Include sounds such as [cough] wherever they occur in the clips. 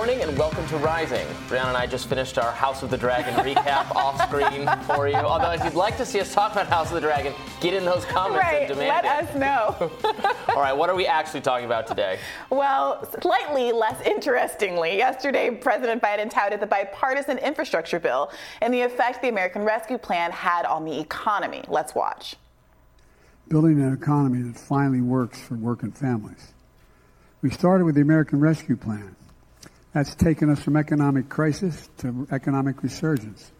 morning and welcome to Rising. Brianna and I just finished our House of the Dragon [laughs] recap off screen for you. Although, if you'd like to see us talk about House of the Dragon, get in those comments right, and demand let it. us know. [laughs] All right, what are we actually talking about today? Well, slightly less interestingly, yesterday President Biden touted the bipartisan infrastructure bill and the effect the American Rescue Plan had on the economy. Let's watch. Building an economy that finally works for working families. We started with the American Rescue Plan. That's taken us from economic crisis to economic resurgence.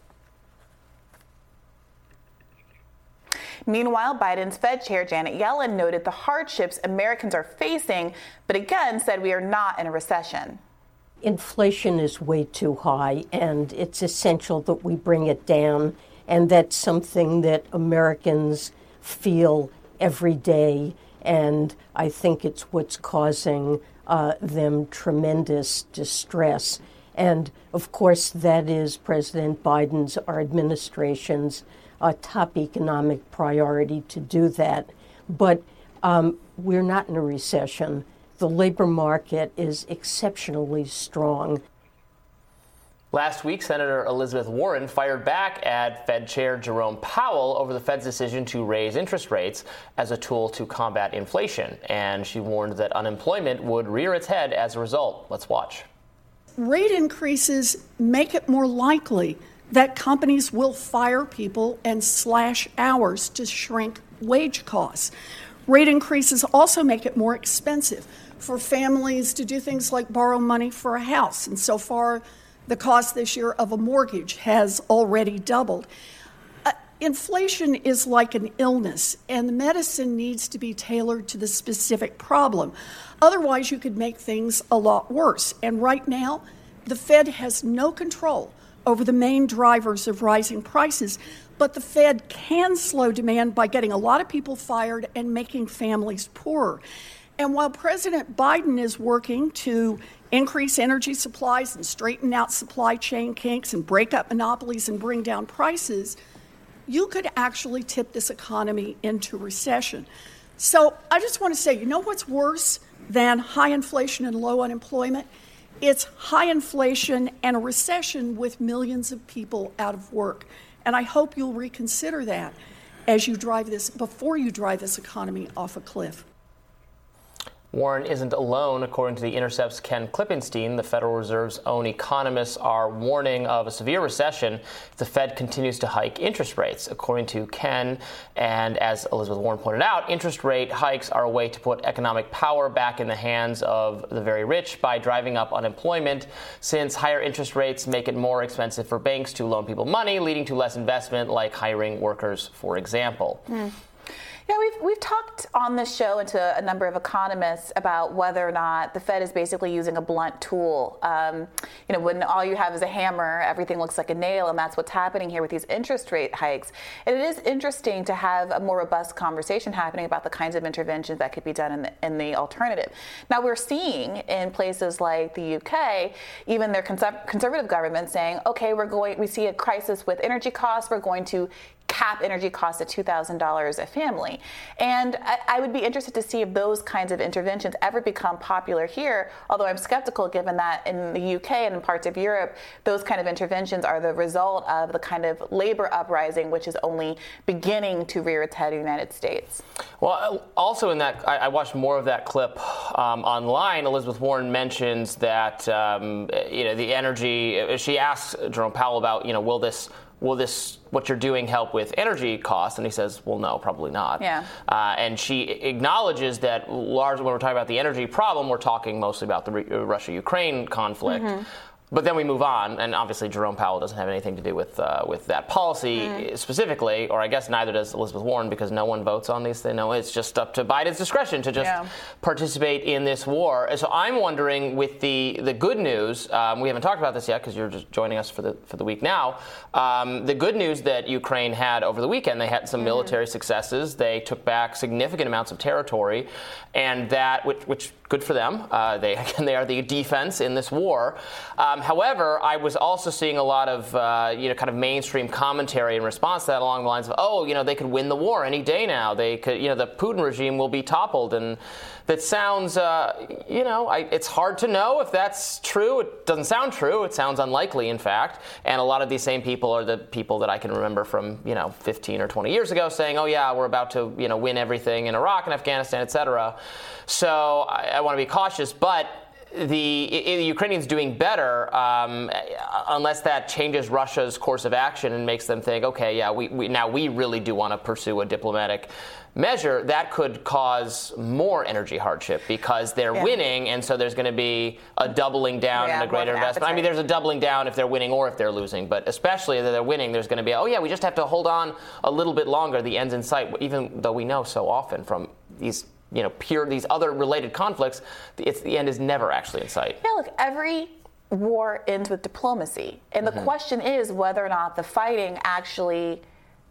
Meanwhile, Biden's Fed Chair Janet Yellen noted the hardships Americans are facing, but again said we are not in a recession. Inflation is way too high, and it's essential that we bring it down, and that's something that Americans feel every day and I think it's what's causing uh, them tremendous distress. And of course, that is President Biden's, our administration's uh, top economic priority to do that. But um, we're not in a recession. The labor market is exceptionally strong. Last week, Senator Elizabeth Warren fired back at Fed Chair Jerome Powell over the Fed's decision to raise interest rates as a tool to combat inflation. And she warned that unemployment would rear its head as a result. Let's watch. Rate increases make it more likely that companies will fire people and slash hours to shrink wage costs. Rate increases also make it more expensive for families to do things like borrow money for a house. And so far, the cost this year of a mortgage has already doubled. Uh, inflation is like an illness, and the medicine needs to be tailored to the specific problem. Otherwise, you could make things a lot worse. And right now, the Fed has no control over the main drivers of rising prices, but the Fed can slow demand by getting a lot of people fired and making families poorer. And while President Biden is working to increase energy supplies and straighten out supply chain kinks and break up monopolies and bring down prices, you could actually tip this economy into recession. So I just want to say, you know what's worse than high inflation and low unemployment? It's high inflation and a recession with millions of people out of work. And I hope you'll reconsider that as you drive this, before you drive this economy off a cliff. Warren isn't alone. According to The Intercept's Ken Klippenstein, the Federal Reserve's own economists are warning of a severe recession if the Fed continues to hike interest rates. According to Ken, and as Elizabeth Warren pointed out, interest rate hikes are a way to put economic power back in the hands of the very rich by driving up unemployment, since higher interest rates make it more expensive for banks to loan people money, leading to less investment, like hiring workers, for example. Mm. Yeah, we've, we've talked on this show and to a number of economists about whether or not the Fed is basically using a blunt tool. Um, you know, when all you have is a hammer, everything looks like a nail, and that's what's happening here with these interest rate hikes. And it is interesting to have a more robust conversation happening about the kinds of interventions that could be done in the, in the alternative. Now, we're seeing in places like the UK, even their conservative government saying, okay, we're going, we see a crisis with energy costs, we're going to cap energy costs at $2,000 a family. And I, I, would be interested to see if those kinds of interventions ever become popular here, although I'm skeptical given that in the UK and in parts of Europe, those kind of interventions are the result of the kind of labor uprising which is only beginning to rear its head in the United States. Well, also in that, I, I watched more of that clip um, online. Elizabeth Warren mentions that, um, you know, the energy, she asks Jerome Powell about, you know, will this will this what you're doing help with energy costs and he says well no probably not yeah. Uh, and she acknowledges that largely when we're talking about the energy problem we're talking mostly about the russia-ukraine conflict mm-hmm. But then we move on, and obviously Jerome Powell doesn't have anything to do with uh, with that policy mm. specifically, or I guess neither does Elizabeth Warren because no one votes on these things. No, it's just up to Biden's discretion to just yeah. participate in this war. And so I'm wondering, with the the good news, um, we haven't talked about this yet because you're just joining us for the for the week now. Um, the good news that Ukraine had over the weekend, they had some mm. military successes. They took back significant amounts of territory, and that which which good for them. Uh, they [laughs] again, they are the defense in this war. Um, however, I was also seeing a lot of uh, you know kind of mainstream commentary in response to that along the lines of, oh, you know, they could win the war any day now. They could, you know, the Putin regime will be toppled, and that sounds, uh, you know, I, it's hard to know if that's true. It doesn't sound true. It sounds unlikely, in fact. And a lot of these same people are the people that I can remember from you know 15 or 20 years ago saying, oh yeah, we're about to you know win everything in Iraq and Afghanistan, et cetera. So I, I want to be cautious, but the, the, Ukrainians doing better um, unless that changes Russia's course of action and makes them think, okay, yeah, we, we now we really do want to pursue a diplomatic measure. That could cause more energy hardship because they're yeah. winning, and so there's going to be a doubling down yeah, and a greater investment. Appetite. I mean, there's a doubling down if they're winning or if they're losing, but especially if they're winning, there's going to be, oh yeah, we just have to hold on a little bit longer. The end's in sight, even though we know so often from these you know, pure these other related conflicts, it's the end is never actually in sight. Yeah, look, every war ends with diplomacy, and the mm-hmm. question is whether or not the fighting actually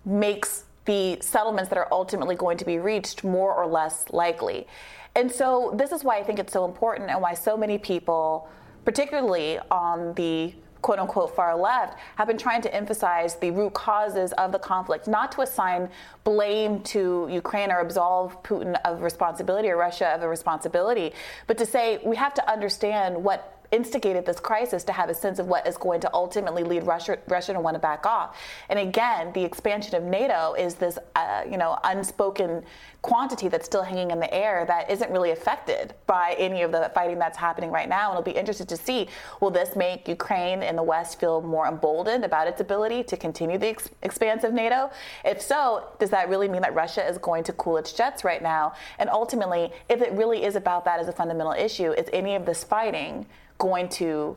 makes the settlements that are ultimately going to be reached more or less likely. And so this is why I think it's so important and why so many people, particularly on the quote unquote far left have been trying to emphasize the root causes of the conflict, not to assign blame to Ukraine or absolve Putin of responsibility or Russia of a responsibility, but to say we have to understand what instigated this crisis to have a sense of what is going to ultimately lead Russia, Russia to want to back off. And again, the expansion of NATO is this, uh, you know, unspoken quantity that's still hanging in the air that isn't really affected by any of the fighting that's happening right now. And it'll be interested to see will this make Ukraine and the West feel more emboldened about its ability to continue the ex- expanse of NATO? If so, does that really mean that Russia is going to cool its jets right now? And ultimately, if it really is about that as a fundamental issue, is any of this fighting going to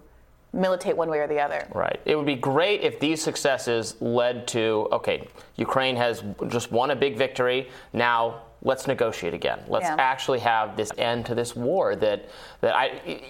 militate one way or the other. Right. It would be great if these successes led to okay, Ukraine has just won a big victory. Now let's negotiate again. Let's yeah. actually have this end to this war that that I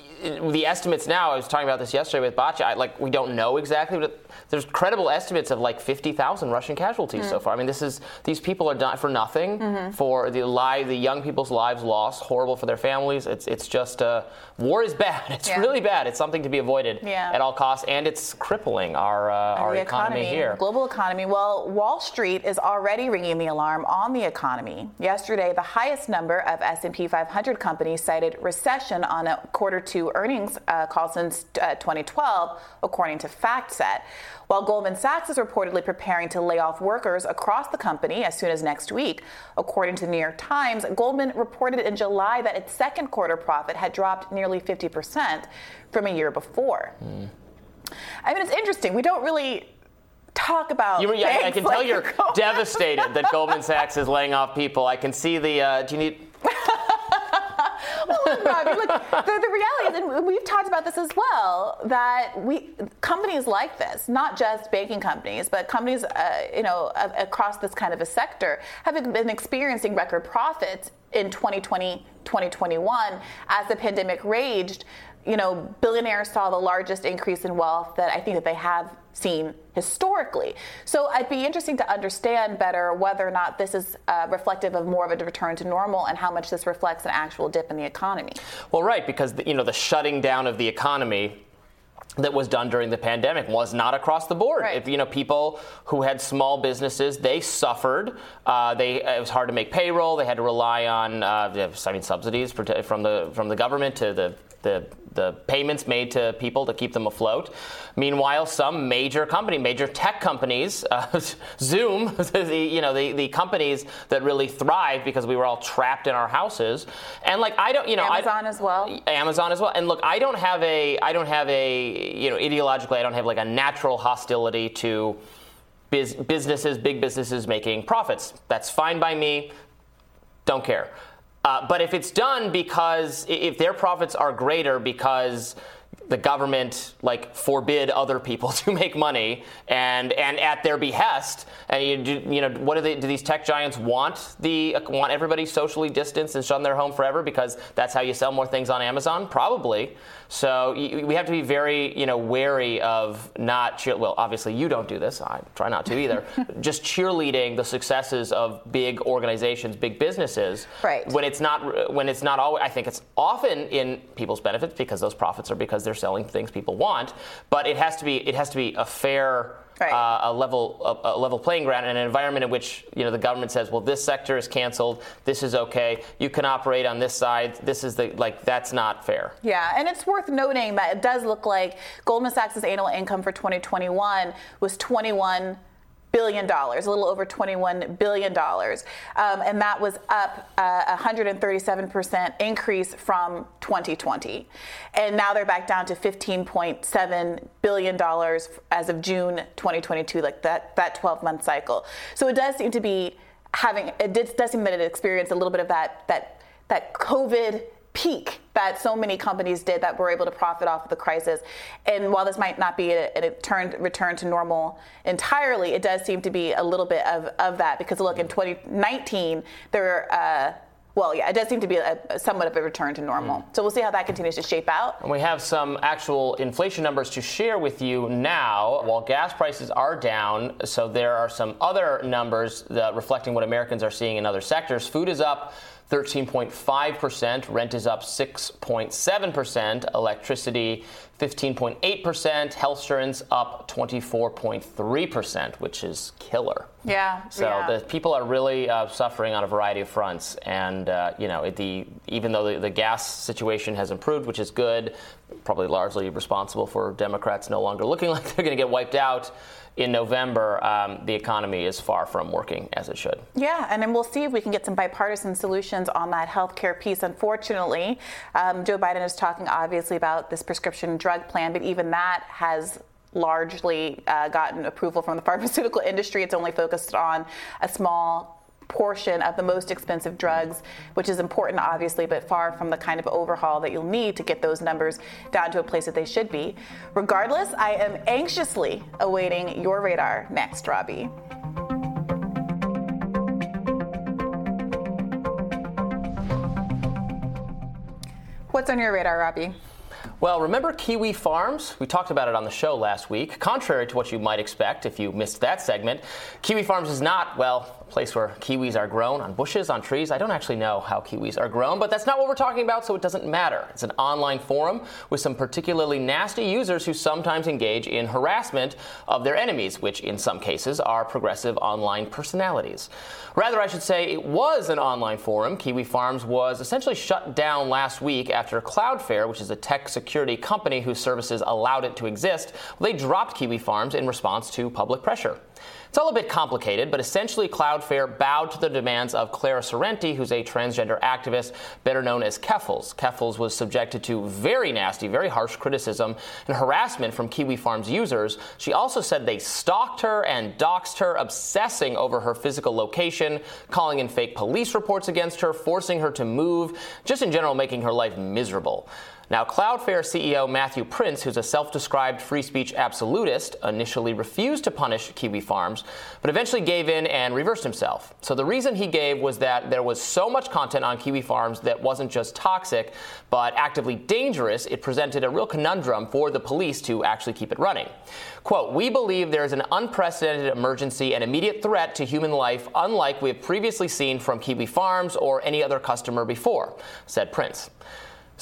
the estimates now I was talking about this yesterday with Batya I, like we don't know exactly but there's credible estimates of like 50,000 Russian casualties mm. so far. I mean this is these people are dying for nothing mm-hmm. for the life the young people's lives lost horrible for their families. It's it's just uh, war is bad. [laughs] It's yeah. really bad. It's something to be avoided yeah. at all costs and it's crippling our uh, our economy, economy, here. Global economy. Well, Wall Street is already ringing the alarm on the economy. Yesterday the highest number of S&P 500 companies cited recession on a quarter two earnings uh, call since uh, 2012, according to FactSet. While Goldman Sachs is reportedly preparing to lay off workers across the company as soon as next week. According to the New York Times, Goldman reported in July that its second quarter profit had dropped nearly 50% from a year before. Mm. I mean, it's interesting. We don't really talk about. You, yeah, I can like tell you're [laughs] devastated that Goldman Sachs is laying off people. I can see the. Uh, do you need? [laughs] well, look, Robby, look, the, the, reality is, and we've talked about this as well, that we companies like this, not just banking companies, but companies, uh, you know, across this kind of a sector, have been experiencing record profits in 2020, 2021 as the pandemic raged you know, billionaires saw the largest increase in wealth that I think that they have seen historically. So it'd be interesting to understand better whether or not this is uh, reflective of more of a return to normal and how much this reflects an actual dip in the economy. Well, right, because the, you know the shutting down of the economy that was done during the pandemic was not across the board. Right. If you know people who had small businesses, they suffered. Uh, they it was hard to make payroll. They had to rely on uh, I mean subsidies from the from the government to the the the payments made to people to keep them afloat. Meanwhile, some major company, major tech companies, uh, [laughs] Zoom, [laughs] the, you know, the, the companies that really thrived because we were all trapped in our houses, and like I don't, you know, Amazon I, as well. Amazon as well, and look, I don't have a, I don't have a, you know, ideologically, I don't have like a natural hostility to. businesses, big businesses making profits. That's fine by me. Don't care. Uh, but if it's done because if their profits are greater because the government like forbid other people [laughs] to make money and and at their behest and you, do, you know what do they do these tech giants want the want everybody socially distanced and shut in their home forever because that's how you sell more things on Amazon? Probably so we have to be very you know wary of not cheer- well obviously you don't do this I try not to either [laughs] just cheerleading the successes of big organizations big businesses right when it's not when it's not always I think it's often in people's benefits because those profits are because they're they're selling things people want, but it has to be it has to be a fair. Right. Uh, a level a, a, level playing ground and an environment in which you know the government says, well, this sector is canceled, this is okay, you can operate on this side, this is the like that's not fair. Yeah, and it's worth noting that it does look like Goldman Sachs' annual income for 2021 was 21 billion dollars, a little over 21 billion dollars, um, and that was up uh, 137 percent increase from 2020, and now they're back down to 15.7 billion dollars as of June 2022, like that that 12 month cycle. So it does seem to be having it does seem that it experienced a little bit of that that that COVID peak that so many companies did that were able to profit off of the crisis. And while this might not be a, a turn, return to normal entirely, it does seem to be a little bit of, of that because look, in 2019, there were. Uh, well, yeah, it does seem to be a, somewhat of a return to normal. Mm. So we'll see how that continues to shape out. And we have some actual inflation numbers to share with you now. While gas prices are down, so there are some other numbers reflecting what Americans are seeing in other sectors. Food is up 13.5%, rent is up 6.7%, electricity 15.8%, health insurance up 24.3%, which is killer. Yeah. So yeah. the people are really uh, suffering on a variety of fronts, and uh, you know, the even though the, the gas situation has improved, which is good, probably largely responsible for Democrats no longer looking [laughs] like they're going to get wiped out in November, um, the economy is far from working as it should. Yeah, and then we'll see if we can get some bipartisan solutions on that healthcare piece. Unfortunately, um, Joe Biden is talking obviously about this prescription drug plan, but even that has largely uh, gotten approval from the [laughs] pharmaceutical industry. It's only focused on a small portion of the most expensive drugs, which is important, obviously, but far from the kind of overhaul that you'll need to get those numbers down to a place that they should be. Regardless, I am anxiously awaiting your radar next, Robby. What's on your radar, Robby? Well, remember Kiwi Farms? We talked about it on the show last week. Contrary to what you might expect if you missed that segment, Kiwi Farms is not, well, a place where kiwis are grown on bushes, on trees. I don't actually know how kiwis are grown, but that's not what we're talking about, so it doesn't matter. It's an online forum with some particularly nasty users who sometimes engage in harassment of their enemies, which in some cases are progressive online personalities. Rather, I should say it was an online forum. Kiwi Farms was essentially shut down last week after Cloudflare, which is a tech security company whose services allowed it to exist, they dropped Kiwi Farms in response to public pressure. It's all a bit complicated, but essentially Cloudflare bowed to the demands of Clara Sorrenti, who's a transgender activist, better known as Keffals. Keffals was subjected to very nasty, very harsh criticism and harassment from Kiwi Farms users. She also said they stalked her and doxed her, obsessing over her physical location, calling in fake police reports against her, forcing her to move, just in general making her life miserable. Now, Cloudflare CEO Matthew Prince, who's a self described free speech absolutist, initially refused to punish Kiwi Farms, but eventually gave in and reversed himself. So, the reason he gave was that there was so much content on Kiwi Farms that wasn't just toxic, but actively dangerous, it presented a real conundrum for the police to actually keep it running. Quote, We believe there is an unprecedented emergency and immediate threat to human life, unlike we have previously seen from Kiwi Farms or any other customer before, said Prince.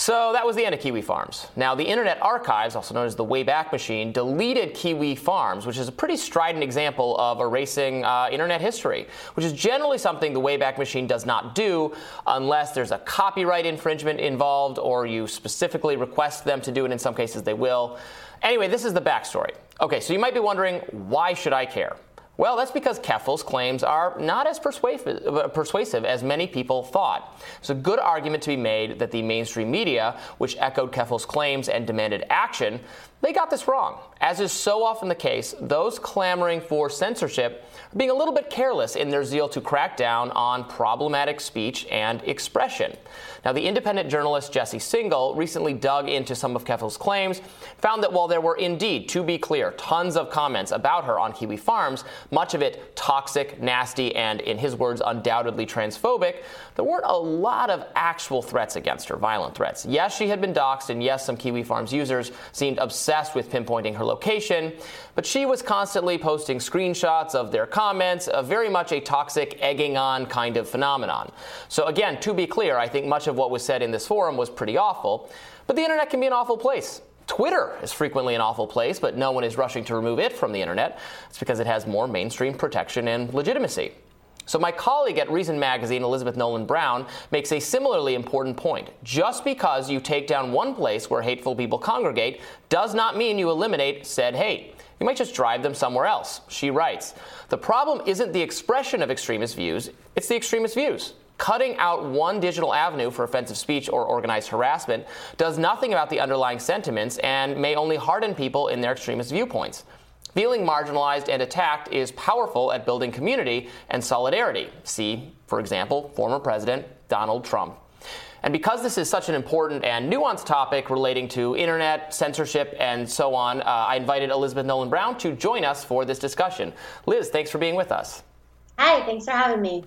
So that was the end of Kiwi Farms. Now, the Internet Archives, also known as the Wayback Machine, deleted Kiwi Farms, which is a pretty strident example of erasing uh, Internet history, which is generally something the Wayback Machine does not do unless there's a copyright infringement involved or you specifically request them to do it. In some cases, they will. Anyway, this is the backstory. Okay, so you might be wondering, why should I care? Well, that's because Keffals' claims are not as persuasive, uh, persuasive as many people thought. It's a good argument to be made that the mainstream media, which echoed Keffals' claims and demanded action, They got this wrong. As is so often the case, those clamoring for censorship are being a little bit careless in their zeal to crack down on problematic speech and expression. Now, the independent journalist Jesse Singal recently dug into some of Keffals' claims, found that while there were indeed, to be clear, tons of comments about her on Kiwi Farms, much of it toxic, nasty, and, in his words, undoubtedly transphobic, there weren't a lot of actual threats against her, violent threats. Yes, she had been doxxed, and yes, some Kiwi Farms users seemed obsessed with pinpointing her location, but she was constantly posting screenshots of their comments, a very much a toxic, egging on kind of phenomenon. So, again, to be clear, I think much of what was said in this forum was pretty awful, but the internet can be an awful place. Twitter is frequently an awful place, but no one is rushing to remove it from the internet. It's because it has more mainstream protection and legitimacy. So, my colleague at Reason Magazine, Elizabeth Nolan Brown, makes a similarly important point. Just because you take down one place where hateful people congregate does not mean you eliminate said hate. You might just drive them somewhere else. She writes The problem isn't the expression of extremist views, it's the extremist views. Cutting out one digital avenue for offensive speech or organized harassment does nothing about the underlying sentiments and may only harden people in their extremist viewpoints. Feeling marginalized and attacked is powerful at building community and solidarity. See, for example, former President Donald Trump. And because this is such an important and nuanced topic relating to internet, censorship, and so on, uh, I invited Elizabeth Nolan Brown to join us for this discussion. Liz, thanks for being with us. Hi, thanks for having me.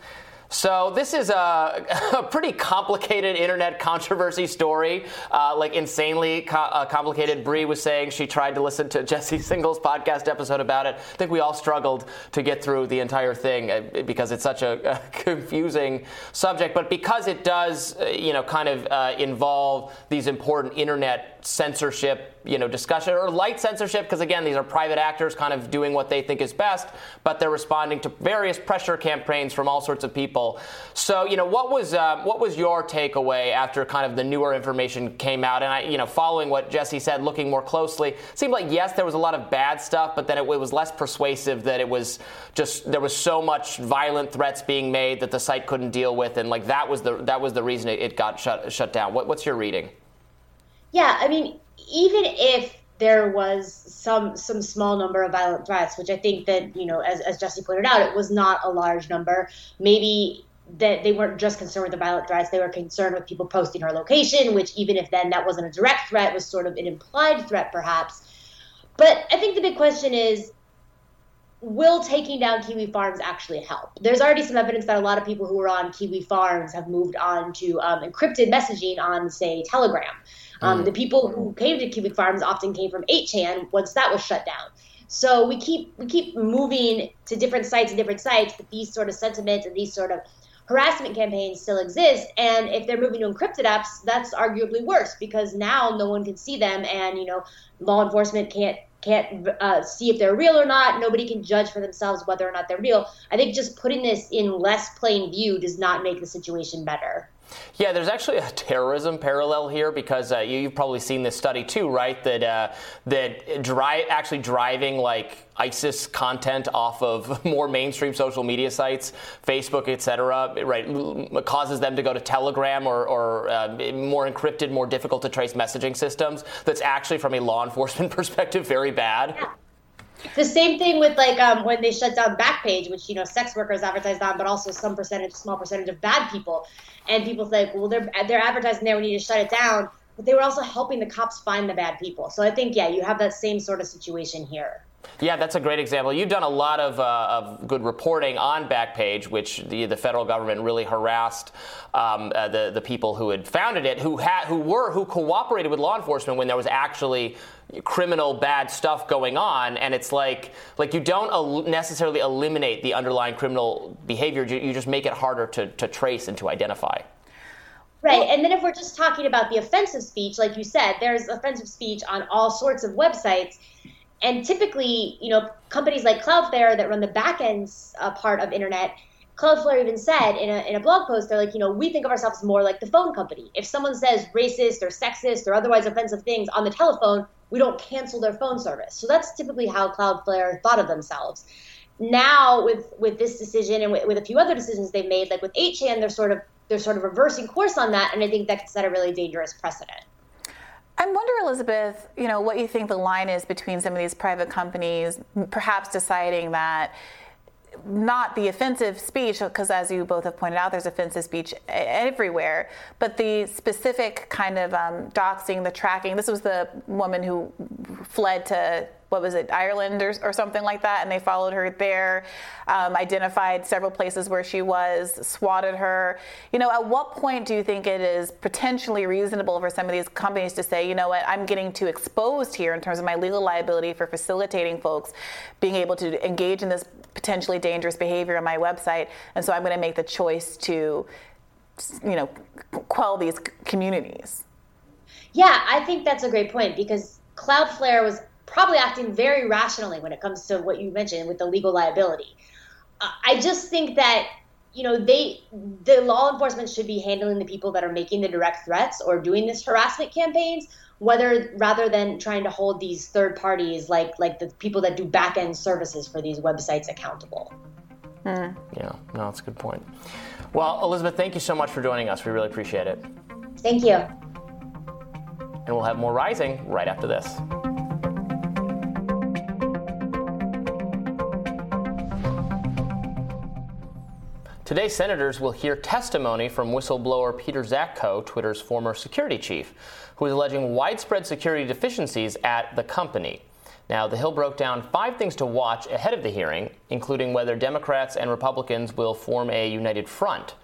So this is a, [laughs] a, pretty complicated internet controversy story, uh, like insanely co- uh, complicated. Bri was saying she tried to listen to [laughs] Jesse Singal's podcast episode about it. I think we all struggled to get through the entire thing uh, because it's such a, [laughs] a, confusing subject. But because it does, uh, you know, kind of uh, involve these important internet censorship you know discussion or light censorship because again these are private actors kind of doing what they think is best but they're responding to various pressure campaigns from all sorts of people. So you know what was uh, what was your takeaway after kind of the newer information came out? And I you know following what Jesse said looking more closely seemed like yes there was a lot of bad stuff but then it, it was less persuasive that it was just there was so much violent threats being made that the site couldn't deal with and like that was the that was the reason it, it got shut shut down. What, what's your reading yeah, I mean, even if there was some some small number of violent threats, which I think that you know, as as Jesse pointed out, it was not a large number. Maybe that they weren't just concerned with the violent threats; they were concerned with people posting her location, which even if then that wasn't a direct threat, was sort of an implied threat, perhaps. But I think the big question is will taking down Kiwi Farms actually help? There's already some evidence that a lot of people who were on Kiwi Farms have moved on to um, encrypted messaging on, say, Telegram. Um, mm. The people who came to Kiwi Farms often came from 8chan once that was shut down. So we keep we keep moving to different sites and different sites, but these sort of sentiments and these sort of harassment campaigns still exist. And if they're moving to encrypted apps, that's arguably worse because now no one can see them, and you know law enforcement can't can't uh, see if they're real or not. Nobody can judge for themselves whether or not they're real. I think just putting this in less plain view does not make the situation better. Yeah, there's actually a terrorism parallel here because uh, you, have probably seen this study too, right? That uh, that dri- actually driving like ISIS content off of [laughs] more mainstream social media sites, Facebook, etc., right, causes them to go to Telegram or, or uh, more encrypted, more difficult to trace messaging systems. That's actually, from a law enforcement [laughs] perspective, very bad. Yeah. The same thing with like um, when they shut down Backpage, which you know sex workers advertised on, but also some percentage, small percentage of bad people. And people say, well, they're they're advertising there. We need to shut it down. But they were also helping the cops find the bad people. So I think yeah, you have that same sort of situation here. Yeah, that's a great example. You've done a lot of, uh, of good reporting on Backpage, which the, the federal government really harassed um, uh, the, the people who had founded it, who, had, who were, who cooperated with law enforcement when there was actually criminal bad stuff going on and it's like like you don't el- necessarily eliminate the underlying criminal behavior you, you just make it harder to, to trace and to identify Right. And then if we're just talking about the offensive speech, like you said, there's offensive speech on all sorts of websites and typically, you know, companies like Cloudflare that run the backend uh, part of internet, Cloudflare even said in a, in a blog post, they're like, you know, we think of ourselves more like the phone company. If someone says racist or sexist or otherwise offensive things on the telephone, we don't cancel their phone service. So that's typically how Cloudflare thought of themselves. Now, with with this decision and with, with a few other decisions they've made, like with 8chan, they're sort of they're sort of reversing course on that, and I think that set a really dangerous precedent. I, wonder, Elizabeth, you know, what you think the line is between some of these private companies perhaps deciding that not the offensive speech, because as you both have pointed out, there's offensive speech everywhere, but the specific kind of um, doxing, the tracking. This was the woman who fled to what was it, Ireland or, or something like that, and they followed her there, um, identified several places where she was, swatted her. You know, at what point do you think it is potentially reasonable for some of these companies to say, you know what, I'm getting too exposed here in terms of my legal liability for facilitating folks being able to engage in this potentially dangerous behavior on my website, and so I'm going to make the choice to, you know, quell these communities. Yeah, I think that's a great point because Cloudflare was probably acting very rationally when it comes to what you mentioned with the legal liability. Uh, I just think that you know they the law enforcement should be handling the people that are making the direct threats or doing this harassment campaigns whether rather than trying to hold these third parties like like the people that do back end services for these websites accountable. Mm. yeah no that's a good point. Well elizabeth thank you so much for joining us. We really appreciate it. Thank you. And we'll have more rising right after this Today, senators will hear testimony from whistleblower Peter Zatko, Twitter's former security chief, who is alleging widespread security deficiencies at the company. Now, the Hill broke down five things to watch ahead of the hearing, including whether Democrats and Republicans will form a united front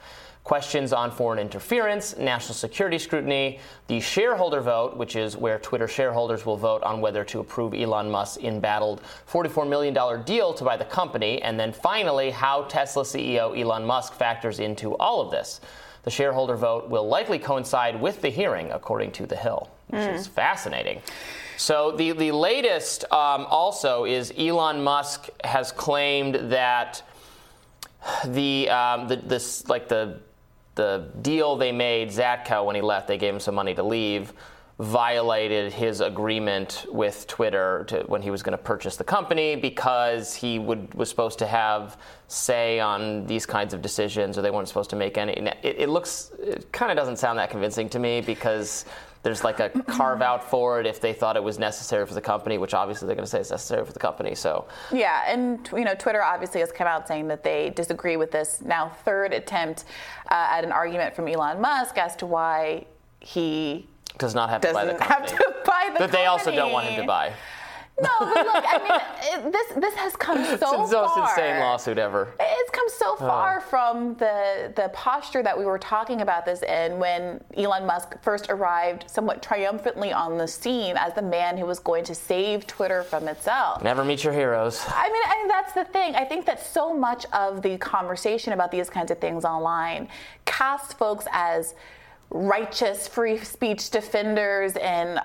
questions on foreign interference, national security scrutiny, the shareholder vote, which is where Twitter shareholders will vote on whether to approve Elon Musk's embattled $44 million deal to buy the company, and then finally, how Tesla CEO Elon Musk factors into all of this. The shareholder vote will likely coincide with the hearing, according to The Hill, which mm. is fascinating. So the the latest um, also is Elon Musk has claimed that the um, the this like the the deal they made, Zatko, when he left, they gave him some money to leave, violated his agreement with Twitter to, when he was going to purchase the company because he would, was supposed to have say on these kinds of decisions, or they weren't supposed to make any. It, it looks, it kind of doesn't sound that convincing to me because there's like a carve out for it if they thought it was necessary for the company, which obviously they're going to say is necessary for the company. So yeah, and you know, Twitter obviously has come out saying that they disagree with this now third attempt uh, at an argument from Elon Musk as to why he does not have to buy the company. Have to [laughs] buy the that company. they also don't want him to buy. No, but look, I mean, it, this this has come so it's the most far. insane lawsuit ever. It's come so far oh. from the the posture that we were talking about this in when Elon Musk first arrived, somewhat triumphantly on the scene as the man who was going to save Twitter from itself. Never meet your heroes. I mean, I mean that's the thing. I think that so much of the conversation about these kinds of things online casts folks as righteous free speech defenders and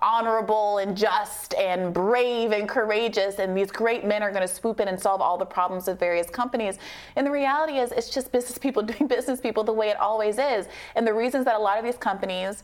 honorable and just and brave and courageous and these great men are going to swoop in and solve all the problems of various companies. And the reality is it's just business people [laughs] doing business people the way it always is. And the reasons that a lot of these companies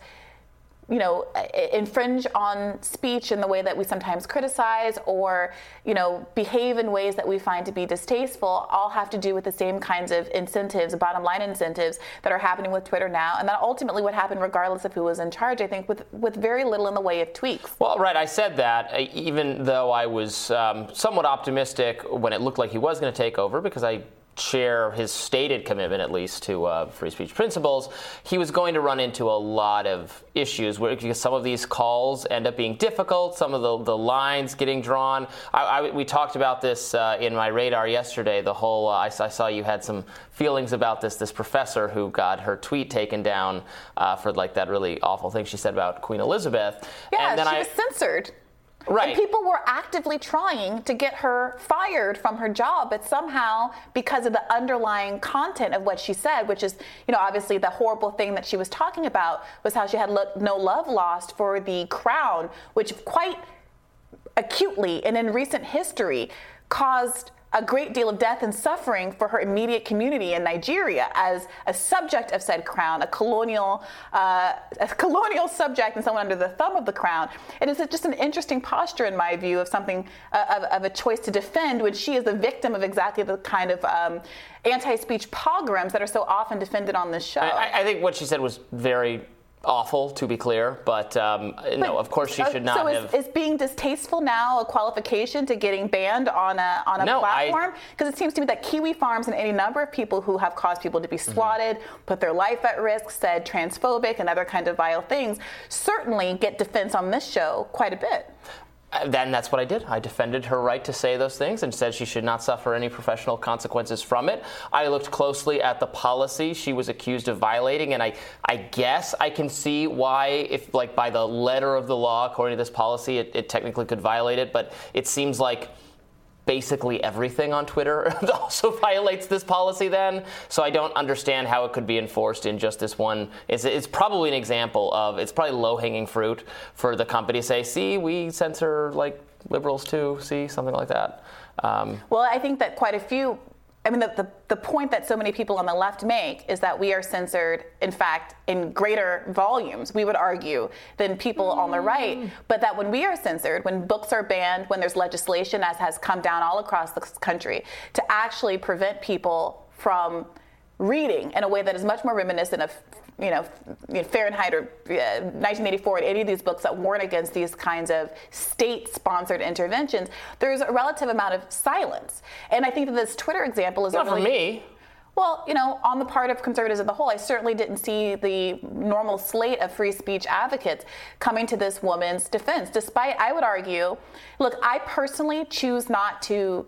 you know, infringe on speech in the way that we sometimes criticize or, you know, behave in ways that we find to be distasteful all have to do with the same kinds of incentives, bottom line incentives that are happening with Twitter now. And that ultimately would happen regardless of who was in charge, I think, with, with very little in the way of tweaks. Well, right. I said that uh, even though I was um, somewhat optimistic when it looked like he was going to take over because I share his stated commitment, at least, to uh, free speech principles, he was going to run into a lot of issues where because some of these calls end up being difficult, some of the, the lines getting drawn. I, I, we talked about this uh, in my radar yesterday. The whole uh, I, I, saw you had some feelings about this. This professor who got her tweet taken down uh, for like that really awful thing she said about Queen Elizabeth. Yeah, and then she was censored. Right. And people were actively trying to get her fired from her job, but somehow, because of the underlying content of what she said, which is, you know, obviously the horrible thing that she was talking about was how she had lo- no love lost for the crown, which quite acutely and in recent history caused a great deal of death and suffering for her immediate community in Nigeria as a subject of said crown, a colonial, uh, a colonial subject and someone under the thumb of the crown. And It is just an interesting posture, in my view, of something uh, of, of, a choice to defend when she is the victim of exactly the kind of um, anti-speech pogroms that are so often defended on this show. I, I think what she said was very awful, to be clear. But um, no, of course she should not so is, have. is being distasteful now a qualification to getting banned on a on a No, platform? Because it seems to me that Kiwi Farms and any number of people who have caused people to be Mm-hmm. swatted, put their life at risk, said transphobic and other kind of vile things, certainly get defense on this show quite a bit. Uh, Then that's what I did. I defended her right to say those things and said she should not suffer any professional consequences from it. I looked closely at the policy she was accused of violating, and I, I guess I can see why, if like by the letter of the law, according to this policy, it, it technically could violate it. But it seems like basically everything on Twitter [laughs] also violates this policy then. So I don't understand how it could be enforced in just this one. It's, it's probably an example of, it's probably low hanging fruit for the company to say, see, we censor like liberals too, see, something like that. Um, Well, I think that quite a few. I mean, the, the, the point that so many people on the left make is that we are censored, in fact, in greater volumes, we would argue, than people on the right. Mm. But that when we are censored, when books are banned, when there's legislation, as has come down all across the country, to actually prevent people from reading in a way that is much more reminiscent of you know, you know, Fahrenheit or uh, 1984 and any of these books that warn against these kinds of state-sponsored interventions, there's a relative amount of silence. And I think that this Twitter example is not for me. well, you know, on the part of conservatives as a whole, I certainly didn't see the normal slate of free speech advocates coming to this woman's defense. Despite, I would argue, look, I personally choose not to.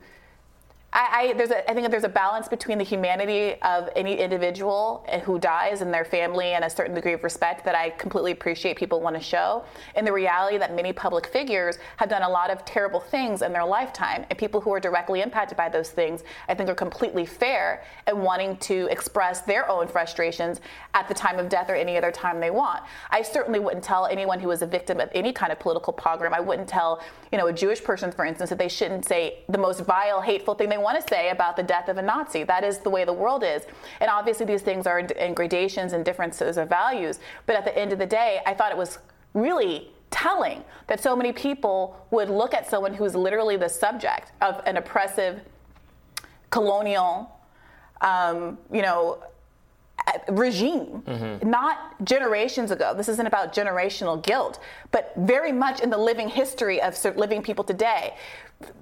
I, I, there's a, I think that there's a balance between the humanity of any individual who dies and their family and a certain degree of respect that I completely appreciate people want to show, and the reality that many public figures have done a lot of terrible things in their lifetime, and people who are directly impacted by those things, I think are completely fair in wanting to express their own frustrations at the time of death or any other time they want. I certainly wouldn't tell anyone who was a victim of any kind of political pogrom. I wouldn't tell, you know, a Jewish person, for instance, that they shouldn't say the most vile, hateful thing they want to say about the death of a Nazi. That is the way the world is. And obviously, these things are in, gradations and differences of values. But at the end of the day, I thought it was really telling that so many people would look at someone who's literally the subject of an oppressive, colonial, um, you know, regime, not generations ago. This isn't about generational guilt, but very much in the living history of living people today.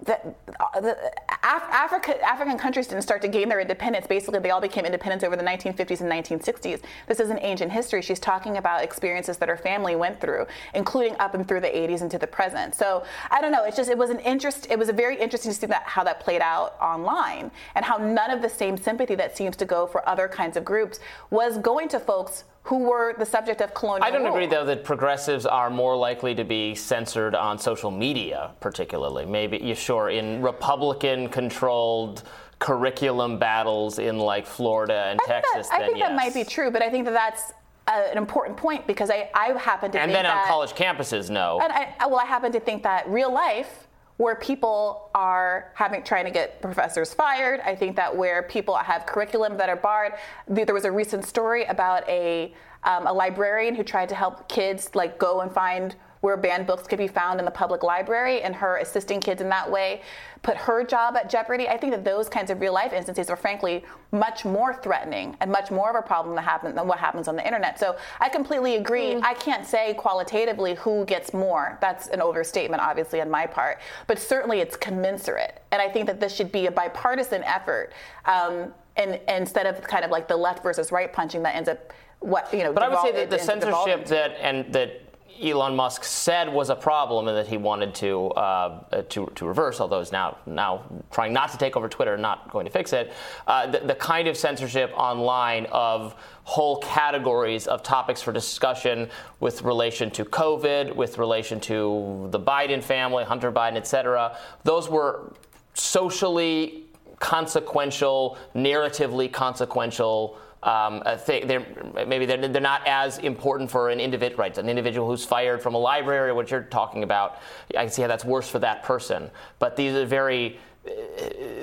The, uh, the Af- Africa, African countries didn't start to gain their independence. Basically, they all became independent over the 1950s and 1960s. This is an ancient history. She's talking about experiences that her family went through, including up and through the 80s into the present. So I don't know. It's just it was an interest. It was a very interesting to see that how that played out online and how none of the same sympathy that seems to go for other kinds of groups was going to folks who were the subject of colonial I don't rule. agree, though, that progressives are more likely to be censored on social media, particularly. Maybe, you sure, in Republican controlled curriculum battles in like Florida and I think that- Texas, I think yes. that might be true, but I think that that's uh, an important point because I, I happen to And think then on college campuses, no. And I, well, I happen to think that real life, where people are having trying to get professors fired, I think that where people have curriculum that are barred. There was a recent story about a um, a librarian who tried to help kids like go and find where banned books could be found in the public library, and her assisting kids in that way put her job at jeopardy. I think that those kinds of real life instances are frankly much more threatening and much more of a problem that happen, than what happens on the internet. So I completely agree. I can't say qualitatively who gets more. That's an overstatement, obviously, on my part. But certainly it's commensurate. And I think that this should be a bipartisan effort. Um, and, and instead of kind of like the left versus right punching that ends up what you know. But I would say that the into censorship devolving. that and that Elon Musk said was a problem and that he wanted to uh, to, to reverse, although he's now now trying not to take over Twitter, and not going to fix it. Uh, the, the kind of censorship online of whole categories of topics for discussion with relation to COVID, with relation to the Biden family, Hunter Biden, et cetera. Those were socially consequential, narratively consequential um. They're, maybe they're, they're not as important for an individual, right? An individual who's fired from a library, what you're talking about. I can see how that's worse for that person. But these are very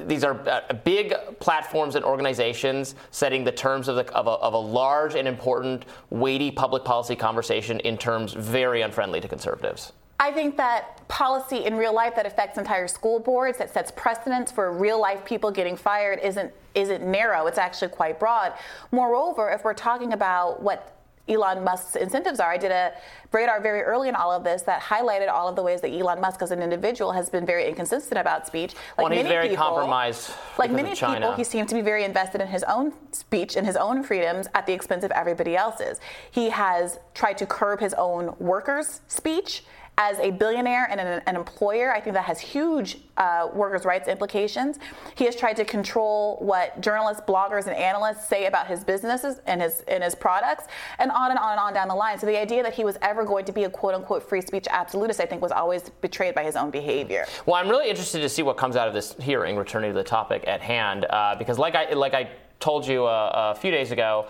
these are uh, big platforms and organizations setting the terms of, the, of, a, of a large and important, weighty public policy conversation in terms very unfriendly to conservatives. I think that policy in real life that affects entire school boards, that sets precedents for real life people getting fired, isn't isn't narrow. It's actually quite broad. Moreover, if we're talking about what Elon Musk's incentives are. I did a radar very early in all of this that highlighted all of the ways that Elon Musk, as an individual, has been very inconsistent about speech. Like well, he's very people, compromised. Like many people, he seems to be very invested in his own speech and his own freedoms at the expense of everybody else's. He has tried to curb his own workers' speech as a billionaire and an, an employer, I think that has huge uh, workers' rights implications. He has tried to control what journalists, bloggers, and analysts say about his businesses and his and his products, and on and on and on down the line. So the idea that he was ever going to be a quote unquote free speech absolutist, I think, was always betrayed by his own behavior. Well, I'm really interested to see what comes out of this hearing. Returning to the topic at hand, uh, because like I like I told you uh, a few days ago.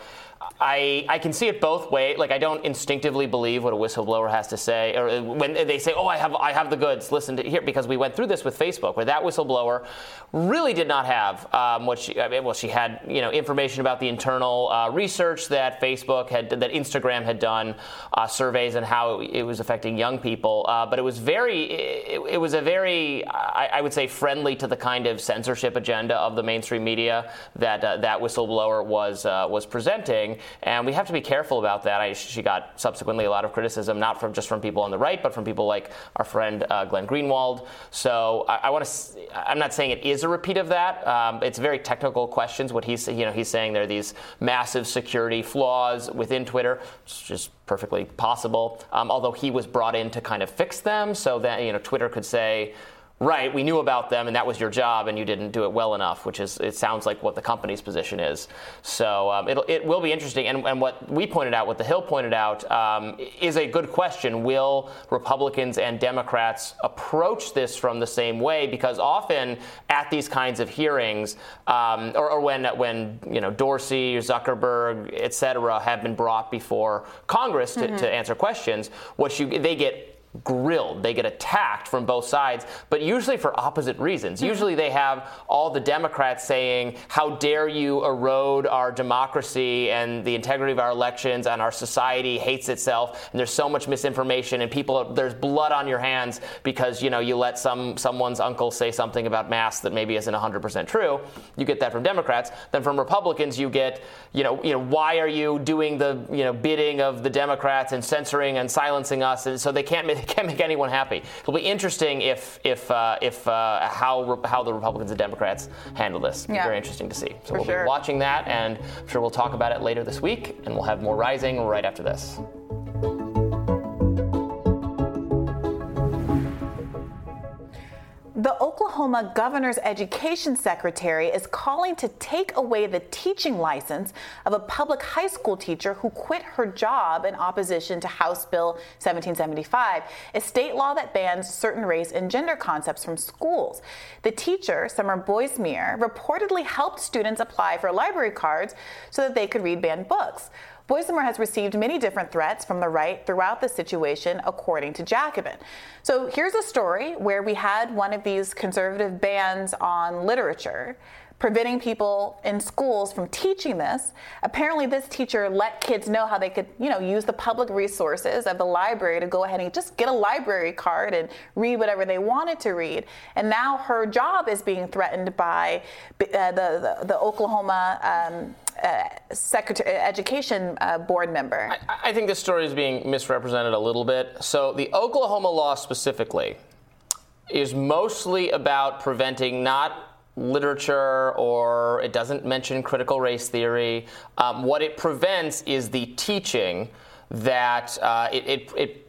I, I can see it both ways. Like I don't instinctively believe what a whistleblower has to say, or when they say, "Oh, I have I have the goods." Listen to here because we went through this with Facebook, where that whistleblower really did not have um, what she I mean, well she had you know information about the internal uh, research that Facebook had that Instagram had done uh, surveys and how it, was affecting young people, uh, but it was very it, it was a very I, I, would say friendly to the kind of censorship agenda of the mainstream media that uh, that whistleblower was uh, was presenting and we have to be careful about that. I, she got subsequently a lot of criticism, not from just from people on the right, but from people like our friend uh, Glenn Greenwald. So I, I want to. I'm not saying it is a repeat of that. Um, it's very technical questions. What he's you know he's saying there are these massive security flaws within Twitter, which is perfectly possible. Um, although he was brought in to kind of fix them, so that you know Twitter could say right, we knew about them and that was your job and you didn't do it well enough, which is, it sounds like what the company's position is. So um, it'll, it will be interesting. And, and, what we pointed out, what the Hill pointed out, um, is a good question. Will Republicans and Democrats approach this from the same way? Because often at these kinds of hearings, um, or, or, when, when you know, Dorsey, or Zuckerberg, et cetera, have been brought before Congress to, mm-hmm. to answer questions, what you, they get grilled. They get attacked from both sides, but usually for opposite reasons. Mm-hmm. Usually they have all the Democrats saying, How dare you erode our democracy and the integrity of our elections and our society hates itself and there's so much misinformation and people there's blood on your hands because you know you let some someone's uncle say something about masks that maybe isn't 100% true. You get that from Democrats. Then from Republicans you get, you know, you know, why are you doing the, you know, bidding of the Democrats and censoring and silencing us and so they can't [laughs] can't make anyone happy. It'll be interesting if if uh, if uh, how how the Republicans and Democrats handle this. Yeah. Very interesting to see. So For we'll sure. be watching that, and I'm sure we'll talk about it later this week, and we'll have more rising right after this. The Oklahoma governor's education secretary is calling to take away the teaching license of a public high school teacher who quit her job in opposition to House Bill 1775, a state law that bans certain race and gender concepts from schools. The teacher, Summer Boismier, reportedly helped students apply for library cards so that they could read banned books. Boismier has received many different threats from the right throughout the situation, according to Jacobin. So here's a story where we had one of these conservative bans on literature preventing people in schools from teaching this. Apparently, this teacher let kids know how they could, you know, use the public resources of the library to go ahead and just get a library card and read whatever they wanted to read. And now her job is being threatened by uh, the, the, the Oklahoma. Um, uh, secretary, education uh, board member. I, I think this story is being misrepresented a little bit. So, the Oklahoma law specifically is mostly about preventing not literature or it doesn't mention critical race theory. Um, what it prevents is the teaching that uh, it, it, it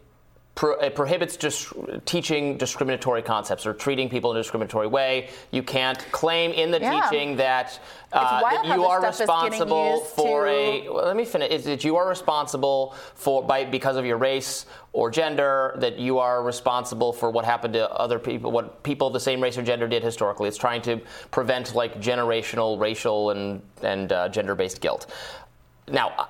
Pro, it prohibits just teaching discriminatory concepts or treating people in a discriminatory way. You can't claim in the yeah. teaching that, uh, that you are responsible for to... a. Well, let me finish. Is that you are responsible for by because of your race or gender that you are responsible for what happened to other people, what people of the same race or gender did historically. It's trying to prevent like generational, racial, and and uh, gender-based guilt. Now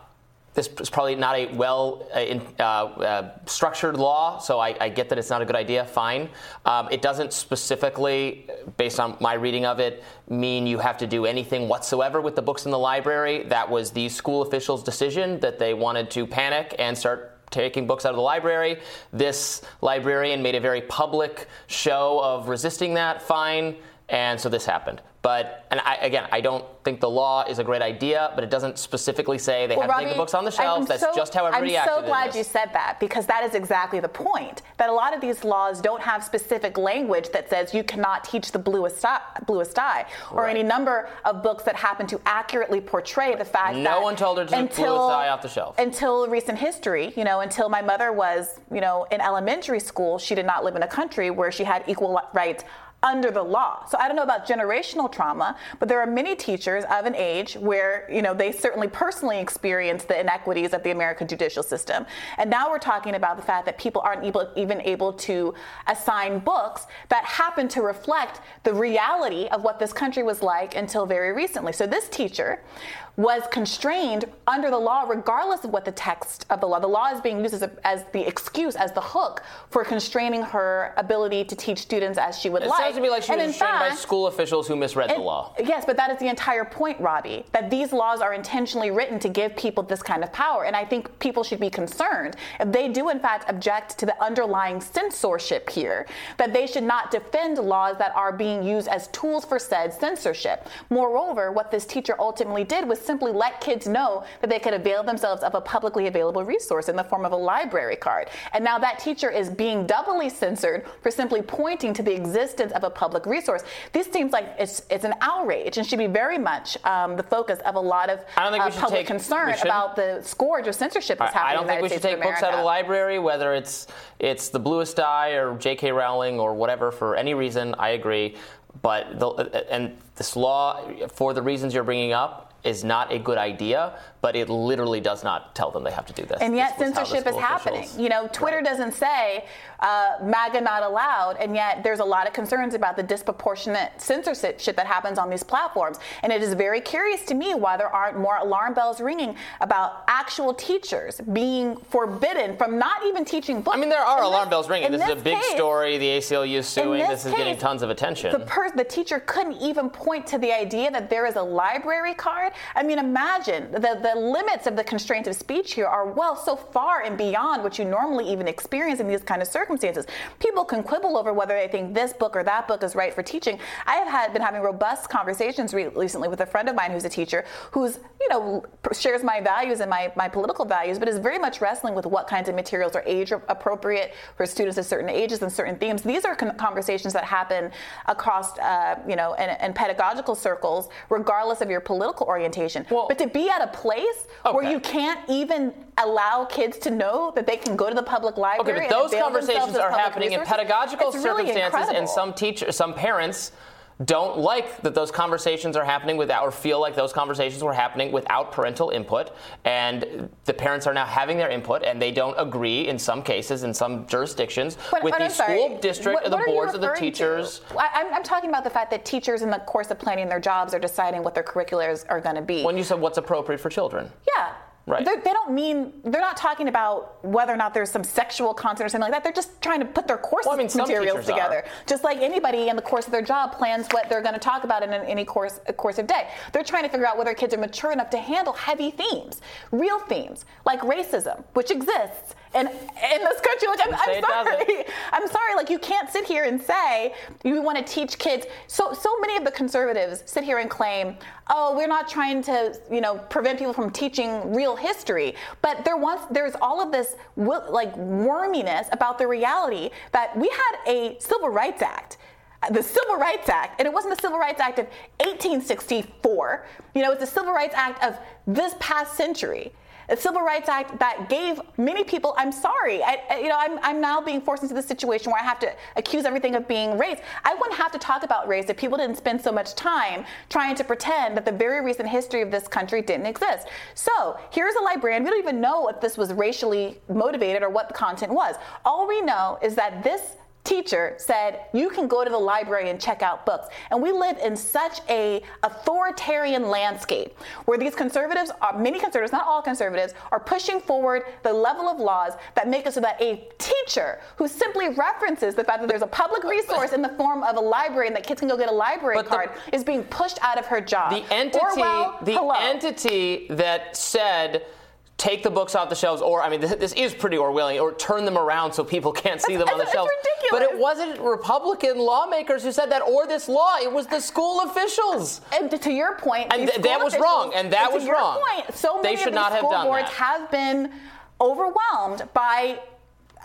this is probably not a well uh, in, uh, uh, structured law, so I, I, get that it's not a good idea. Fine. Um, it doesn't specifically, based on my reading of it, mean you have to do anything whatsoever with the books in the library. That was the school officials' decision that they wanted to panic and start taking books out of the library. This librarian made a very public show of resisting that. Fine. And so this happened. But and I, again, I don't think the law is a great idea, but it doesn't specifically say they Well, have to take the books on the shelves. I'm That's so- just how everybody I'm so glad you said that because that is exactly the point. That a lot of these laws don't have specific language that says you cannot teach the bluest eye, bluest eye or Right. any number of books that happen to accurately portray the fact No that no one told her to take Bluest Eye off the shelf. Until recent history, you know, until my mother was, you know, in elementary school, she did not live in a country where she had equal rights under the law. So I don't know about generational trauma, but there are many teachers of an age where, you know, they certainly personally experience the inequities of the American judicial system. And now we're talking about the fact that people aren't able, even able to assign books that happen to reflect the reality of what this country was like until very recently. So this teacher was constrained under the law, regardless of what the text of the law. The law is being used as, a, as the excuse, as the hook for constraining her ability to teach students as she would It like. sounds to me like she And was constrained restrained by school officials who misread the law. Yes, but that is the entire point, Robby, that these laws are intentionally written to give people this kind of power. And I think people should be concerned if they do, in fact, object to the underlying censorship here, that they should not defend laws that are being used as tools for said censorship. Moreover, what this teacher ultimately did was simply let kids know that they could avail themselves of a publicly available resource in the form of a library card. And now that teacher is being doubly censored for simply pointing to the existence of a public resource. This seems like it's, it's an outrage and should be very much um, the focus of a lot of I don't think we uh, should public take- concern about the scourge of censorship that's happening. I don't think we should States take books out of the library, whether it's it's the Bluest Eye or J.K. Rowling or whatever for any reason. I agree, but the, and this law, for the reasons you're bringing up, is not a good idea. But it literally does not tell them they have to do this. And yet This was how the censorship is happening. officials- You know, Twitter Right. doesn't say uh, MAGA not allowed, and yet there's a lot of concerns about the disproportionate censorship that happens on these platforms. And it is very curious to me why there aren't more alarm bells ringing about actual teachers being forbidden from not even teaching books. I mean, there are In alarm this- bells ringing. in This is a big case, story. The ACLU is suing. this This, is getting tons of attention. The, per- the teacher couldn't even point to the idea that there is a library card. I mean, imagine the, the limits of the constraints of speech here are well so far and beyond what you normally even experience in these kind of circumstances. People can quibble over whether they think this book or that book is right for teaching. I have had been having robust conversations re- recently with a friend of mine who's a teacher who's you know shares my values and my, my political values, but is very much wrestling with what kinds of materials are age appropriate for students of certain ages and certain themes. These are con- conversations that happen across uh, you know in, in pedagogical circles, regardless of your political orientation. Well- but to be at a place where you can't even allow kids to know that they can go to the public library. Okay, but those avail conversations are happening in pedagogical it's really circumstances, and some teachers, some parents don't like that those conversations are happening without, or feel like those conversations were happening without parental input, and the parents are now having their input, and they don't agree in some cases, in some jurisdictions, But- with the school district what- or the what are you boards of the teachers. I, I'm, I'm talking about the fact that teachers, in the course of planning their jobs, are deciding what their curriculars are going to be. When you said what's appropriate for children. Yeah. Right. They're, they don't mean they're not talking about whether or not there's some sexual content or something like that. They're just trying to put their course Well, I mean, materials together, are. just like anybody in the course of their job plans what they're going to talk about in an, any course course of day. They're trying to figure out whether kids are mature enough to handle heavy themes, real themes like racism, which exists in in this country. Like I'm, I'm doesn't. sorry, [laughs] I'm sorry. Like you can't sit here and say you want to teach kids. So so many of the conservatives sit here and claim, oh, we're not trying to you know prevent people from teaching real history. But there once there's all of this like worminess about the reality that we had a Civil Rights Act. The Civil Rights Act, and it wasn't the Civil Rights Act of 1864. You know, it's the Civil Rights Act of this past century a civil rights act that gave many people i'm sorry I, you know I'm, I'm now being forced into this situation where i have to accuse everything of being race i wouldn't have to talk about race if people didn't spend so much time trying to pretend that the very recent history of this country didn't exist. So here's a librarian. We don't even know if this was racially motivated or what the content was. All we know is that this teacher said you can go to the library and check out books and we live in such a authoritarian landscape where these conservatives are many conservatives not all conservatives are pushing forward the level of laws that make it so that a teacher who simply references the fact that there's a public resource in the form of a library and that kids can go get a library But the- card is being pushed out of her job The entity, Orwell, the hello. entity that said take the books off the shelves, or I mean, this, this, is pretty Orwellian, or turn them around so people can't see them on the shelves. Ridiculous. But it wasn't Republican lawmakers who said that, or this law. It was the school officials. And to your point, and th- that was wrong. And that and was your wrong. Point, so many they should of not these have school boards that. have been overwhelmed by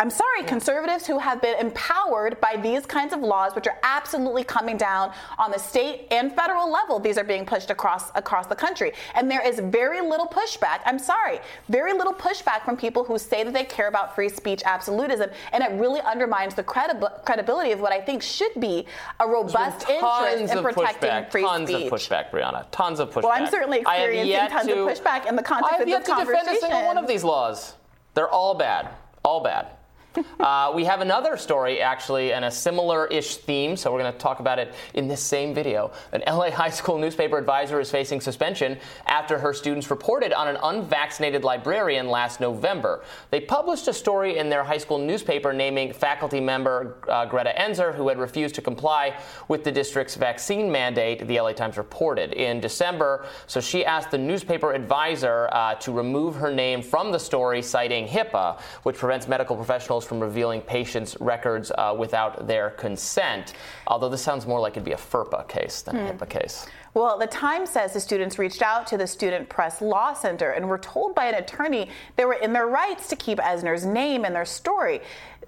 I'm sorry, conservatives who have been empowered by these kinds of laws, which are absolutely coming down on the state and federal level. These are being pushed across across the country, and there is very little pushback. I'm sorry, very little pushback from people who say that they care about free speech absolutism, and it really undermines the credi- credibility of what I think should be a robust interest in protecting pushback, free tons speech. Tons of pushback, Briahna. Tons of pushback. Well, I'm certainly experiencing tons to, of pushback in the context of this conversation. I have yet to defend a single one of these laws. They're all bad. All bad. [laughs] uh, we have another story, actually, and a similar ish theme, so we're going to talk about it in this same video. An LA high school newspaper advisor is facing suspension after her students reported on an unvaccinated librarian last November. They published a story in their high school newspaper naming faculty member uh, Greta Enzer, who had refused to comply with the district's vaccine mandate, the LA Times reported. In December, so she asked the newspaper advisor uh, to remove her name from the story, citing HIPAA, which prevents medical professionals from revealing patients' records uh, without their consent. Although this sounds more like it'd be a FERPA case than a HIPAA case. Well, the Times says the students reached out to the Student Press Law Center and were told by an attorney they were in their rights to keep Esner's name in their story.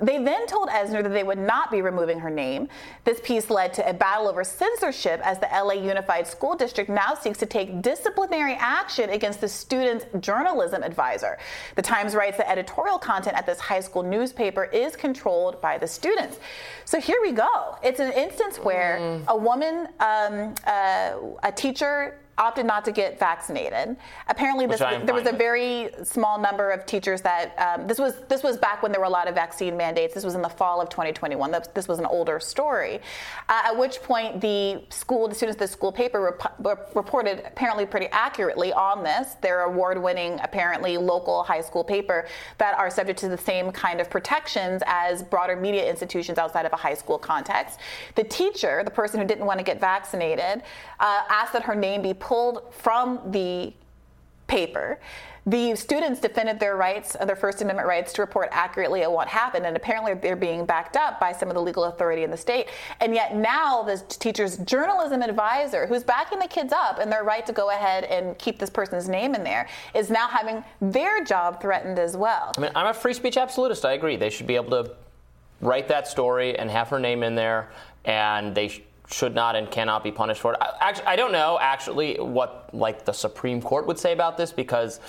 They then told Esner that they would not be removing her name. This piece led to a battle over censorship as the LA Unified School District now seeks to take disciplinary action against the student's journalism advisor. The Times writes that editorial content at this high school newspaper is controlled by the students. So here we go. It's an instance where Mm. a woman, um, uh, a teacher, opted not to get vaccinated. Apparently, this, there was a with. very small number of teachers that um, this was this was back when there were a lot of vaccine mandates. This was in the fall of 2021. This, was an older story. Uh, at which point, the school, the students, of the school paper rep- rep- reported apparently pretty accurately on this. Their award-winning, apparently local high school paper that are subject to the same kind of protections as broader media institutions outside of a high school context. The teacher, the person who didn't want to get vaccinated, uh, asked that her name be pulled from the paper. The students defended their rights, uh, their First Amendment rights, to report accurately on what happened, and apparently they're being backed up by some of the legal authority in the state. And yet now, the teacher's journalism advisor, who's backing the kids up and their right to go ahead and keep this person's name in there, is now having their job threatened as well. I mean, I'm a free speech absolutist. I agree. They should be able to write that story and have her name in there, and they sh- should not and cannot be punished for it. I, actually, I don't know actually what like the Supreme Court would say about this because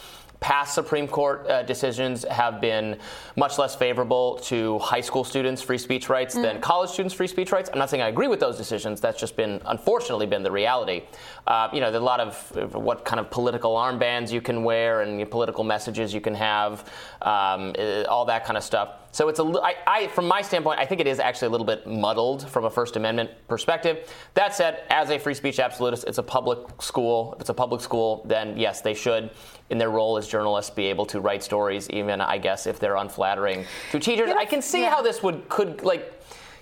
past Supreme Court uh, decisions have been much less favorable to high school students' free speech rights than college students' free speech rights. I'm not saying I agree with those decisions. That's just been, unfortunately, been the reality. Uh, you know, there's a lot of what kind of political armbands you can wear and your political messages you can have, um, uh, all that kind of stuff. So it's a, I, I, from my standpoint, I think it is actually a little bit muddled from a First Amendment perspective. That said, as a free speech absolutist, it's a public school. If it's a public school, then yes, they should, in their role as journalists, be able to write stories, even I guess if they're unflattering to teachers. I can see yeah. how this would could like.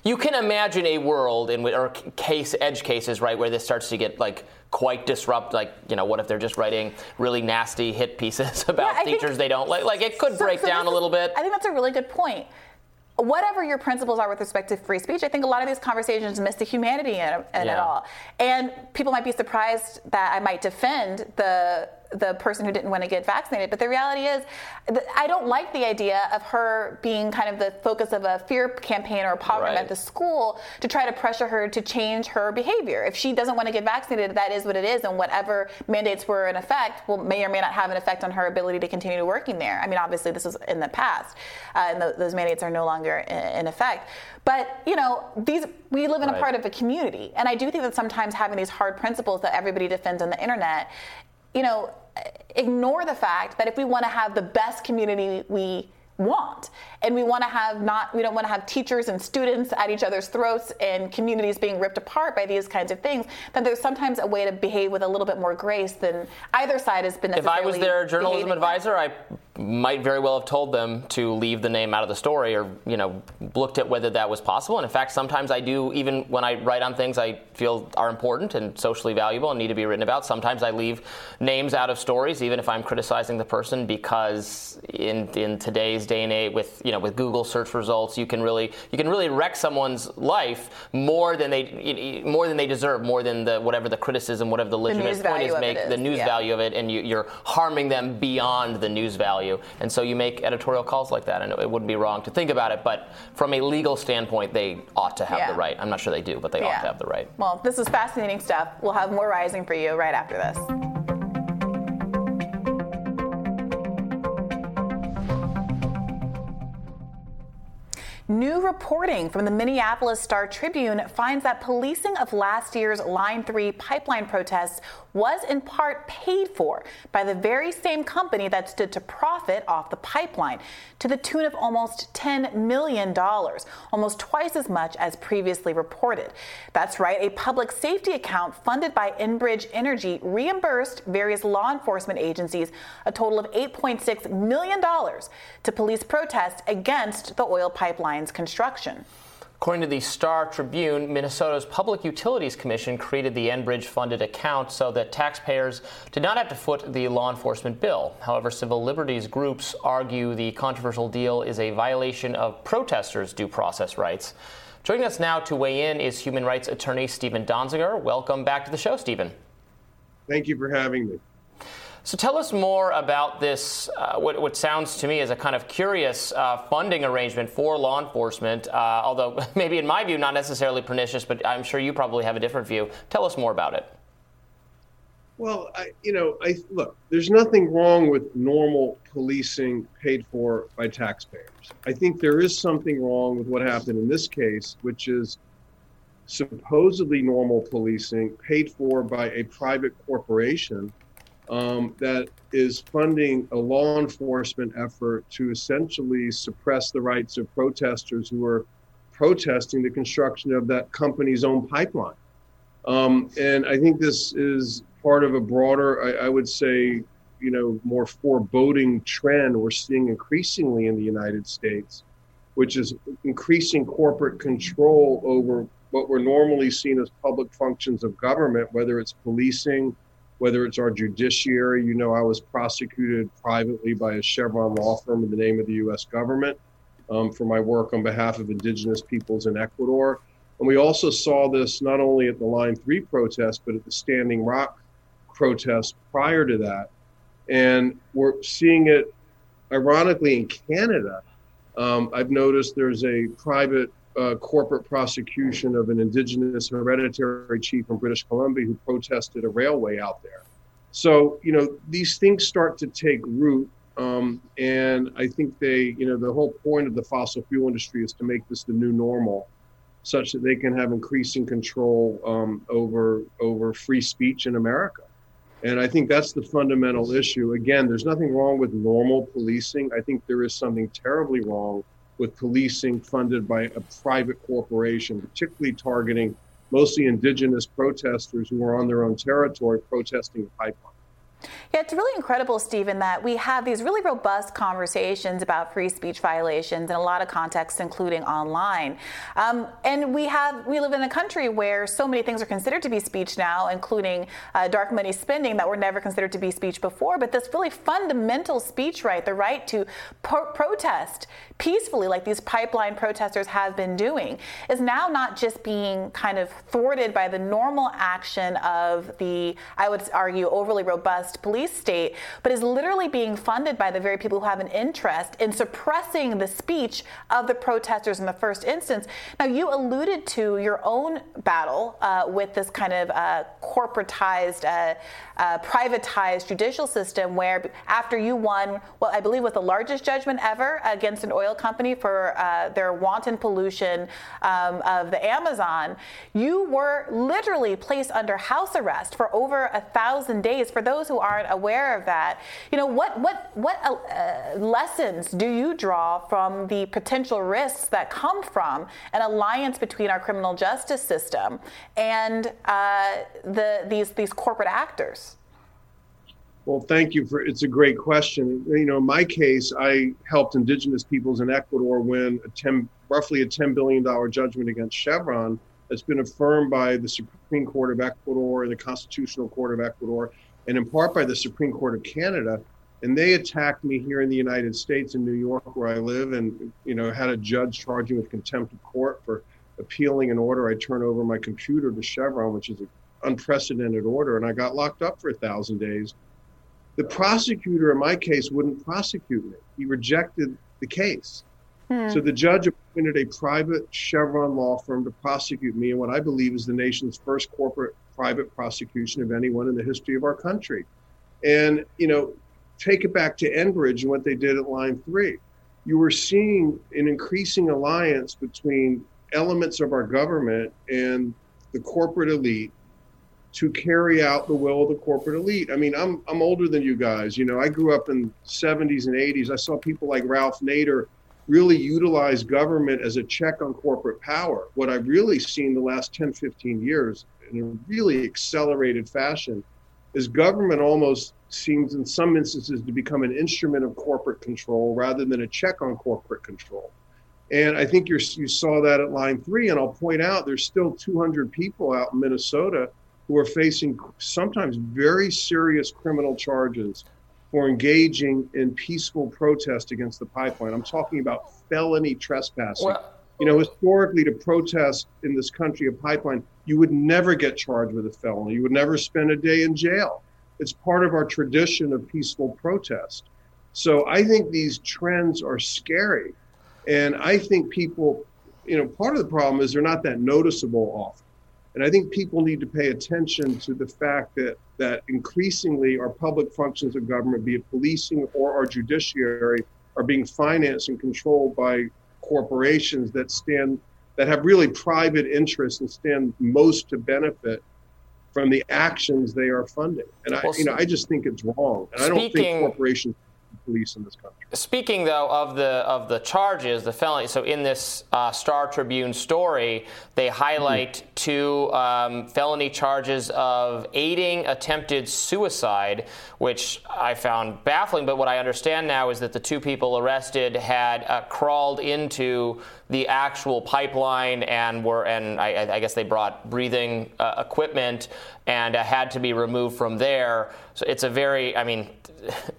You can imagine a world in which, or case edge cases, right, where this starts to get like quite disrupt. Like, you know, what if they're just writing really nasty hit pieces [laughs] about Yeah, I think- teachers they don't like? Like, it could So- break so down a little bit. I think that's a really good point. Whatever your principles are with respect to free speech, I think a lot of these conversations miss the humanity in, in it all. And people might be surprised that I might defend the the person who didn't want to get vaccinated. But the reality is, I don't like the idea of her being kind of the focus of a fear campaign or a program Right. at the school to try to pressure her to change her behavior. If she doesn't want to get vaccinated, that is what it is, and whatever mandates were in effect will may or may not have an effect on her ability to continue working there. I mean, obviously, this was in the past, uh, and th- those mandates are no longer in, in effect. But you know, these we live in a part of a community, and I do think that sometimes having these hard principles that everybody defends on the internet, you know, ignore the fact that if we want to have the best community we want. And we want to have not we don't want to have teachers and students at each other's throats and communities being ripped apart by these kinds of things then there's sometimes a way to behave with a little bit more grace than either side has been if I was their journalism advisor, I might very well have told them to leave the name out of the story or you know looked at whether that was possible. And in fact sometimes i do even when i write on things i feel are important and socially valuable and need to be written about sometimes i leave names out of stories even if i'm criticizing the person because in in today's day and age with you know with google search results you can really you can really wreck someone's life more than they more than they deserve more than the whatever the criticism whatever the legitimate point is make the news yeah. value of it and you, you're harming them beyond the news value. And so you make editorial calls like that, and it wouldn't be wrong to think about it. But from a legal standpoint, they ought to have yeah. the right. I'm not sure they do, but they yeah. ought to have the right. Well, this is fascinating stuff. We'll have more rising for you right after this. New reporting from the Minneapolis Star Tribune finds that policing of last year's Line 3 pipeline protests was in part paid for by the very same company that stood to profit off the pipeline to the tune of almost $10 million, almost twice as much as previously reported. That's right, a public safety account funded by Enbridge Energy reimbursed various law enforcement agencies a total of $8.6 million to police protests against the oil pipeline's construction. According to the Star Tribune, Minnesota's Public Utilities Commission created the Enbridge funded account so that taxpayers did not have to foot the law enforcement bill. However, civil liberties groups argue the controversial deal is a violation of protesters' due process rights. Joining us now to weigh in is human rights attorney Steven Donziger. Welcome back to the show, Steven. Thank you for having me. So tell us more about this, uh, what, what, sounds to me as a kind of curious uh, funding arrangement for law enforcement, uh, although [laughs] maybe in my view not necessarily pernicious, but I'm sure you probably have a different view. Tell us more about it. Well, I, you know, I look. There's nothing wrong with normal policing paid for by taxpayers. I think there is something wrong with what happened in this case, which is supposedly normal policing paid for by a private corporation um, that is funding a law enforcement effort to essentially suppress the rights of protesters who are protesting the construction of that company's own pipeline. Um, and I think this is part of a broader, I, I, would say, you know, more foreboding trend we're seeing increasingly in the United States, which is increasing corporate control over what were normally seen as public functions of government, whether it's policing, whether it's our judiciary. You know, I was prosecuted privately by a Chevron law firm in the name of the U.S. government um, for my work on behalf of indigenous peoples in Ecuador. And we also saw this not only at the Line 3 protest, but at the Standing Rock protest prior to that. And we're seeing it, ironically, in Canada. Um, I've noticed there's a private uh, corporate prosecution of an indigenous hereditary chief from British Columbia who protested a railway out there. So, you know, these things start to take root. Um, and I think they, you know, the whole point of the fossil fuel industry is to make this the new normal such that they can have increasing control um, over over free speech in America. And I think that's the fundamental issue. Again, there's nothing wrong with normal policing. I think there is something terribly wrong with policing funded by a private corporation, particularly targeting mostly indigenous protesters who are on their own territory protesting the pipeline. Yeah, it's really incredible, Steven, that we have these really robust conversations about free speech violations in a lot of contexts, including online. Um, and we have we live in a country where so many things are considered to be speech now, including uh, dark money spending that were never considered to be speech before. But this really fundamental speech right, the right to pro- protest peacefully, like these pipeline protesters have been doing, is now not just being kind of thwarted by the normal action of the, I would argue, overly robust police state, but is literally being funded by the very people who have an interest in suppressing the speech of the protesters in the first instance. Now, you alluded to your own battle uh, with this kind of uh, corporatized, uh, uh privatized judicial system where after you won, well, I believe was the largest judgment ever against an oil company for uh, their wanton pollution um, of the Amazon, you were literally placed under house arrest for over a thousand days. For those who aren't aware of that, you know, what what what uh, lessons do you draw from the potential risks that come from an alliance between our criminal justice system and uh, the these these corporate actors? Well, thank you for it's a great question. You know, in my case, I helped indigenous peoples in Ecuador win a 10, roughly a $10 billion judgment against Chevron that's been affirmed by the Supreme Court of Ecuador and the Constitutional Court of Ecuador, and in part by the Supreme Court of Canada. And they attacked me here in the United States in New York, where I live, and you know had a judge charging with contempt of court for appealing an order I turned over my computer to Chevron, which is an unprecedented order, and I got locked up for a thousand days the prosecutor in my case wouldn't prosecute me. He rejected the case. Hmm. So the judge appointed a private Chevron law firm to prosecute me in what I believe is the nation's first corporate private prosecution of anyone in the history of our country. And, you know, take it back to Enbridge and what they did at Line 3. You were seeing an increasing alliance between elements of our government and the corporate elite to carry out the will of the corporate elite. I mean, I'm I'm older than you guys. You know, I grew up in 70s and 80s. I saw people like Ralph Nader really utilize government as a check on corporate power. What I've really seen the last 10, 15 years in a really accelerated fashion is government almost seems in some instances to become an instrument of corporate control rather than a check on corporate control. And I think you you saw that at line three. And I'll point out there's still 200 people out in Minnesota who are facing sometimes very serious criminal charges for engaging in peaceful protest against the pipeline. I'm talking about felony trespassing. Well, you know, historically, to protest in this country a pipeline, you would never get charged with a felony. You would never spend a day in jail. It's part of our tradition of peaceful protest. So I think these trends are scary. And I think people, you know, part of the problem is they're not that noticeable often. And I think people need to pay attention to the fact that that increasingly our public functions of government, be it policing or our judiciary, are being financed and controlled by corporations that stand that have really private interests and stand most to benefit from the actions they are funding. And I, you know, I just think it's wrong. And I don't think corporations police in this country. Speaking though of the of the charges, the felony. So in this uh, Star Tribune story, they highlight mm-hmm. two um, felony charges of aiding attempted suicide, which I found baffling. But what I understand now is that the two people arrested had uh, crawled into the actual pipeline and were and I, I guess they brought breathing uh, equipment and uh, had to be removed from there. So it's a very, I mean,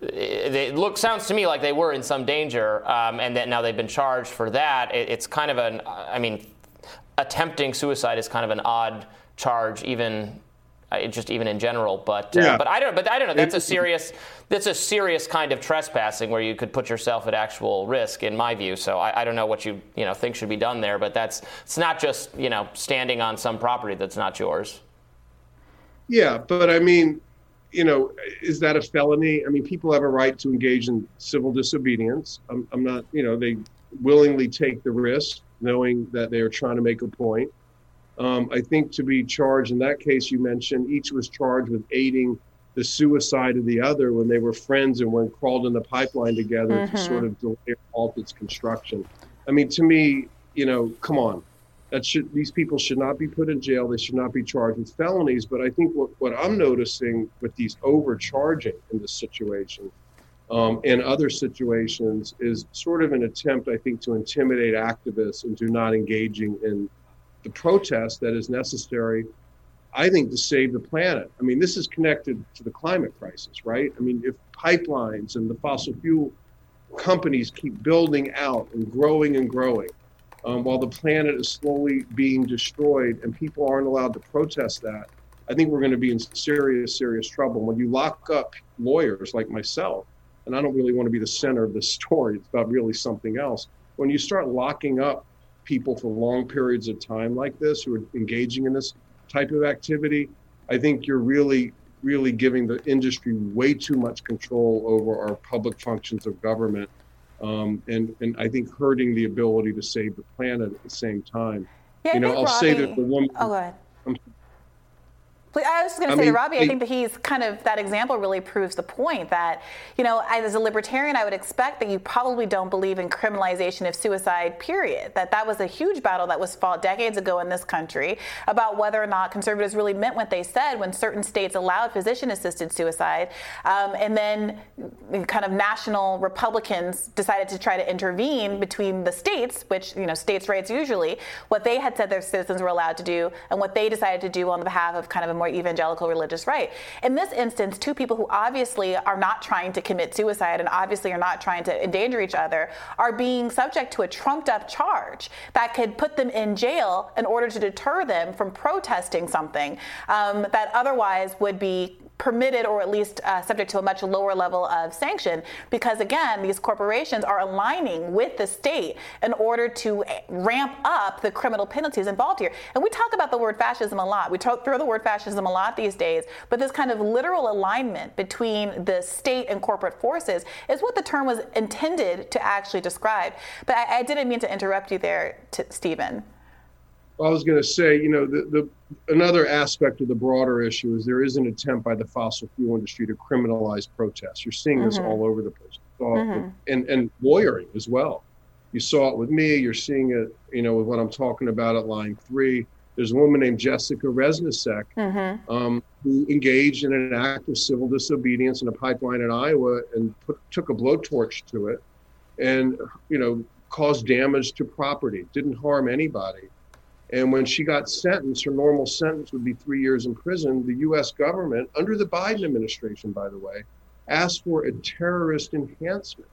it looks sounds to me like they were in some danger, um, and that now they've been charged for that. It, it's kind of an, I mean, attempting suicide is kind of an odd charge, even uh, just even in general. But uh, yeah. but I don't but I don't know. That's a serious that's a serious kind of trespassing where you could put yourself at actual risk, in my view. So I, I don't know what you you know think should be done there. But that's it's not just you know standing on some property that's not yours. Yeah, but I mean, you know, is that a felony? I mean, people have a right to engage in civil disobedience. I'm, I'm not, you know, they willingly take the risk knowing that they are trying to make a point. Um, I think to be charged in that case you mentioned, each was charged with aiding the suicide of the other when they were friends and when crawled in the pipeline together mm-hmm. to sort of delay or halt its construction. I mean, to me, you know, come on that should these people should not be put in jail. They should not be charged with felonies. But I think what, what I'm noticing with these overcharging in this situation um, and other situations is sort of an attempt, I think, to intimidate activists into not engaging in the protest that is necessary. I think to save the planet. I mean, this is connected to the climate crisis, right? I mean, if pipelines and the fossil fuel companies keep building out and growing and growing, um, while the planet is slowly being destroyed and people aren't allowed to protest that, I think we're going to be in serious, serious trouble. When you lock up lawyers like myself, and I don't really want to be the center of this story, it's about really something else. When you start locking up people for long periods of time like this who are engaging in this type of activity, I think you're really, really giving the industry way too much control over our public functions of government um, and and I think hurting the ability to save the planet at the same time. Yeah, you know, I'll Robby, say that the woman. Oh, go ahead. I was going to say mean, to Robby, I think that he's kind of that example really proves the point that, you know, as a libertarian, I would expect that you probably don't believe in criminalization of suicide. Period. That that was a huge battle that was fought decades ago in this country about whether or not conservatives really meant what they said when certain states allowed physician-assisted suicide, um, and then kind of national Republicans decided to try to intervene between the states, which you know states' rights usually, what they had said their citizens were allowed to do, and what they decided to do on behalf of kind of a more evangelical religious right. In this instance, two people who obviously are not trying to commit suicide and obviously are not trying to endanger each other are being subject to a trumped up charge that could put them in jail in order to deter them from protesting something um, that otherwise would be permitted or at least uh, subject to a much lower level of sanction because again these corporations are aligning with the state in order to ramp up the criminal penalties involved here. And we talk about the word fascism a lot. We talk, throw the word fascism a lot these days but this kind of literal alignment between the state and corporate forces is what the term was intended to actually describe. But i, I didn't mean to interrupt you there Steven I was going to say, you know, the, the another aspect of the broader issue is there is an attempt by the fossil fuel industry to criminalize protests. You're seeing this mm-hmm. all over the place, mm-hmm. and and lawyering as well. You saw it with me. You're seeing it, you know, with what I'm talking about at Line Three. There's a woman named Jessica Reznicek mm-hmm. um, who engaged in an act of civil disobedience in a pipeline in Iowa and put, took a blowtorch to it, and you know caused damage to property. Didn't harm anybody and when she got sentenced, her normal sentence would be three years in prison. The US government, under the Biden administration, by the way, asked for a terrorist enhancement.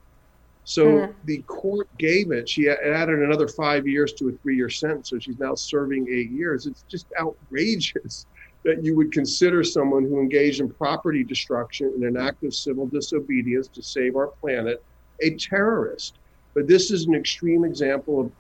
So mm-hmm. the court gave it. She added another five years to a three year sentence. So she's now serving eight years. It's just outrageous [laughs] that you would consider someone who engaged in property destruction in an act of civil disobedience to save our planet a terrorist. But this is an extreme example of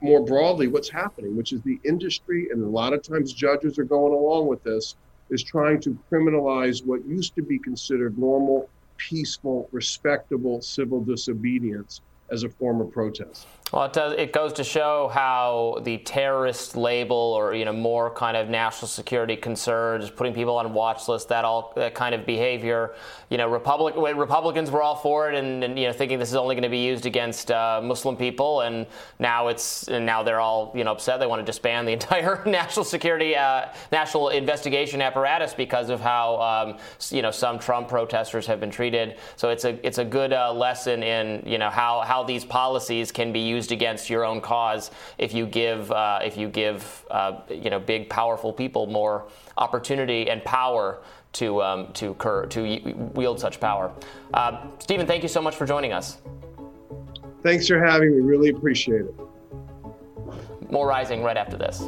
more broadly what's happening, which is the industry, and a lot of times judges are going along with this, is trying to criminalize what used to be considered normal, peaceful, respectable civil disobedience as a form of protest. Well, it, does, it goes to show how the terrorist label, or you know, more kind of national security concerns, putting people on watch lists, that all that kind of behavior. You know, Republic, Republicans were all for it, and, and, you know, thinking this is only going to be used against uh, Muslim people, and now it's and now they're all you know upset. They want to disband the [laughs] entire national security, uh, national investigation apparatus because of how um, you know some Trump protesters have been treated. So it's a it's a good uh, lesson in you know how how these policies can be used used against your own cause if you give uh, if you give uh, you know big powerful people more opportunity and power to um, to cur- to wield such power. Uh, Steven, thank you so much for joining us. Thanks for having me. Really appreciate it. More rising right after this.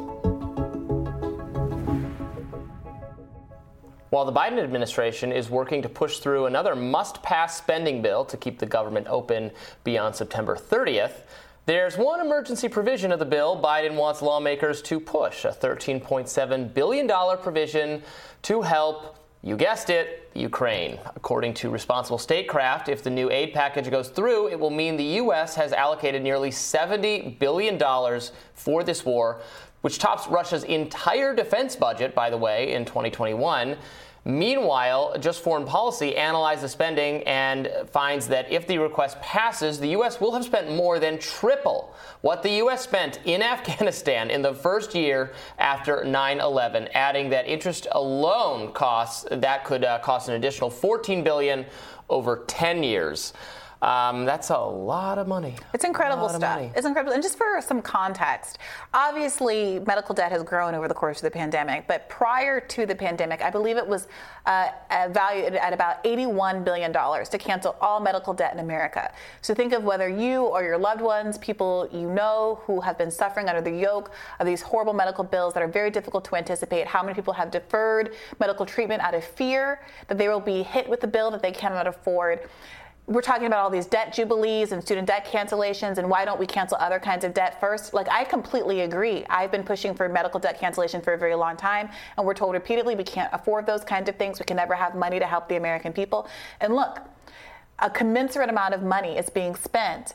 While the Biden administration is working to push through another must pass spending bill to keep the government open beyond September 30th, there's one emergency provision of the bill Biden wants lawmakers to push a $13.7 billion provision to help, you guessed it, Ukraine. According to Responsible Statecraft, if the new aid package goes through, it will mean the U.S. has allocated nearly $70 billion for this war, which tops Russia's entire defense budget, by the way, in 2021. Meanwhile, Just Foreign Policy analyzed the spending and finds that if the request passes, the U.S. will have spent more than triple what the U.S. spent in [laughs] Afghanistan in the first year after 9 11, adding that interest alone costs, that could uh, cost an additional 14 billion over 10 years. Um, that's a lot of money. It's incredible stuff. It's incredible. And just for some context, obviously medical debt has grown over the course of the pandemic, but prior to the pandemic, I believe it was uh, valued at about $81 billion to cancel all medical debt in America. So think of whether you or your loved ones, people you know who have been suffering under the yoke of these horrible medical bills that are very difficult to anticipate. How many people have deferred medical treatment out of fear that they will be hit with a bill that they cannot afford? We're talking about all these debt jubilees and student debt cancellations and why don't we cancel other kinds of debt first? Like i completely agree. I've been pushing for medical debt cancellation for a very long time and we're told repeatedly we can't afford those kinds of things. We can never have money to help the american people. And look a commensurate amount of money is being spent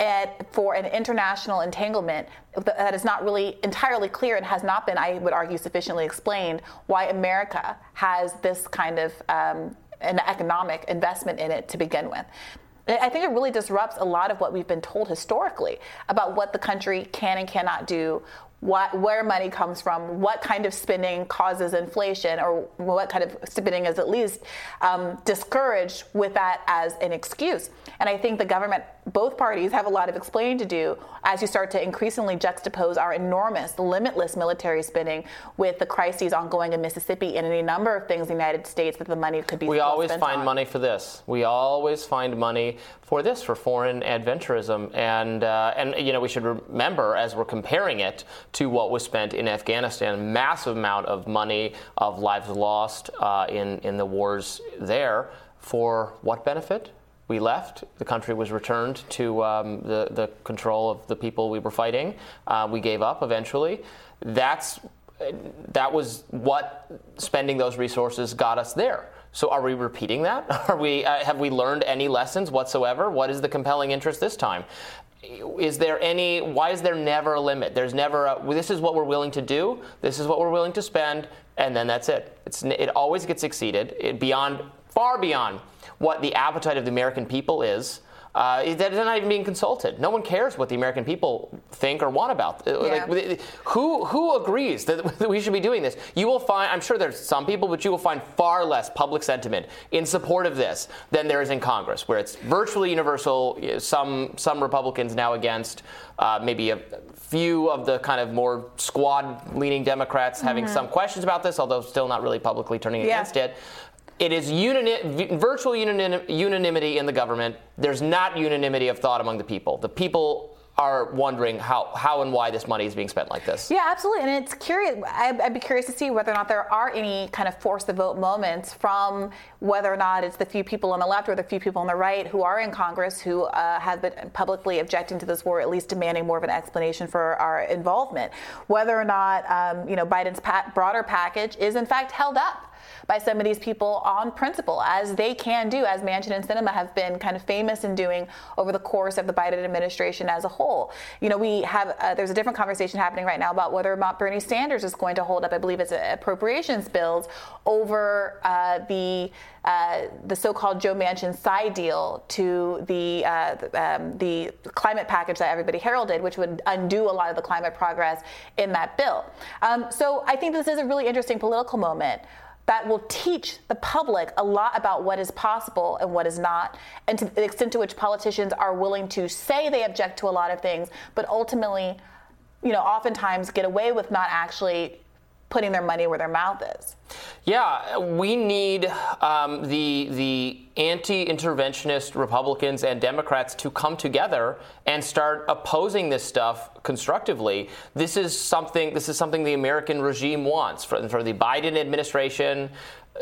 and for an international entanglement that is not really entirely clear and has not been, I would argue, sufficiently explained why America has this kind of um, an economic investment in it to begin with. I think it really disrupts a lot of what we've been told historically about what the country can and cannot do, what, where money comes from, what kind of spending causes inflation, or what kind of spending is at least um, discouraged with that as an excuse. And I think the government, both parties, have a lot of explaining to do as you start to increasingly juxtapose our enormous, limitless military spending with the crises ongoing in Mississippi and any number of things in the United States that the money could be. We always find on. money for this. We always find money for this, for foreign adventurism, and uh, and you know we should remember as we're comparing it to what was spent in Afghanistan. Massive amount of money, of lives lost uh, in, in the wars there. For what benefit? We left. The country was returned to um, the, the control of the people we were fighting. Uh, we gave up eventually. That's, that was what spending those resources got us there. So are we repeating that? [laughs] Are we, uh, have we learned any lessons whatsoever? What is the compelling interest this time? is there any why is there never a limit there's never a this is what we're willing to do this is what we're willing to spend and then that's it it's, it always gets exceeded it, beyond far beyond what the appetite of the american people is uh, that is not even being consulted. No one cares what the American people think or want about. Uh, yeah. Like, who who agrees that [laughs] we should be doing this? You will find. I'm sure there's some people, but you will find far less public sentiment in support of this than there is in Congress, where it's virtually universal. Some some Republicans now against. Uh, maybe a few of the kind of more squad-leaning Democrats mm-hmm. having some questions about this, although still not really publicly turning yeah. against it. It is unani- virtual unanimity in the government. There's not unanimity of thought among the people. The people are wondering how, how and why this money is being spent like this. Yeah, absolutely. And it's curious. I'd, I'd, be curious to see whether or not there are any kind of force the vote moments from whether or not it's the few people on the left or the few people on the right who are in Congress who uh, have been publicly objecting to this war, at least demanding more of an explanation for our involvement. Whether or not, um, you know, Biden's pa- broader package is in fact held up by some of these people on principle, as they can do, as Manchin and Sinema have been kind of famous in doing over the course of the Biden administration as a whole. You know, we have uh, there's a different conversation happening right now about whether or not Bernie Sanders is going to hold up, I believe it's appropriations bills over uh, the uh, the so-called Joe Manchin side deal to the uh, um, the climate package that everybody heralded, which would undo a lot of the climate progress in that bill. Um, so I think this is a really interesting political moment that will teach the public a lot about what is possible and what is not, and to the extent to which politicians are willing to say they object to a lot of things, but ultimately, you know, oftentimes get away with not actually putting their money where their mouth is. Yeah, we need um, the the anti-interventionist Republicans and Democrats to come together and start opposing this stuff constructively. This is something. This is something the American regime wants for, for the Biden administration.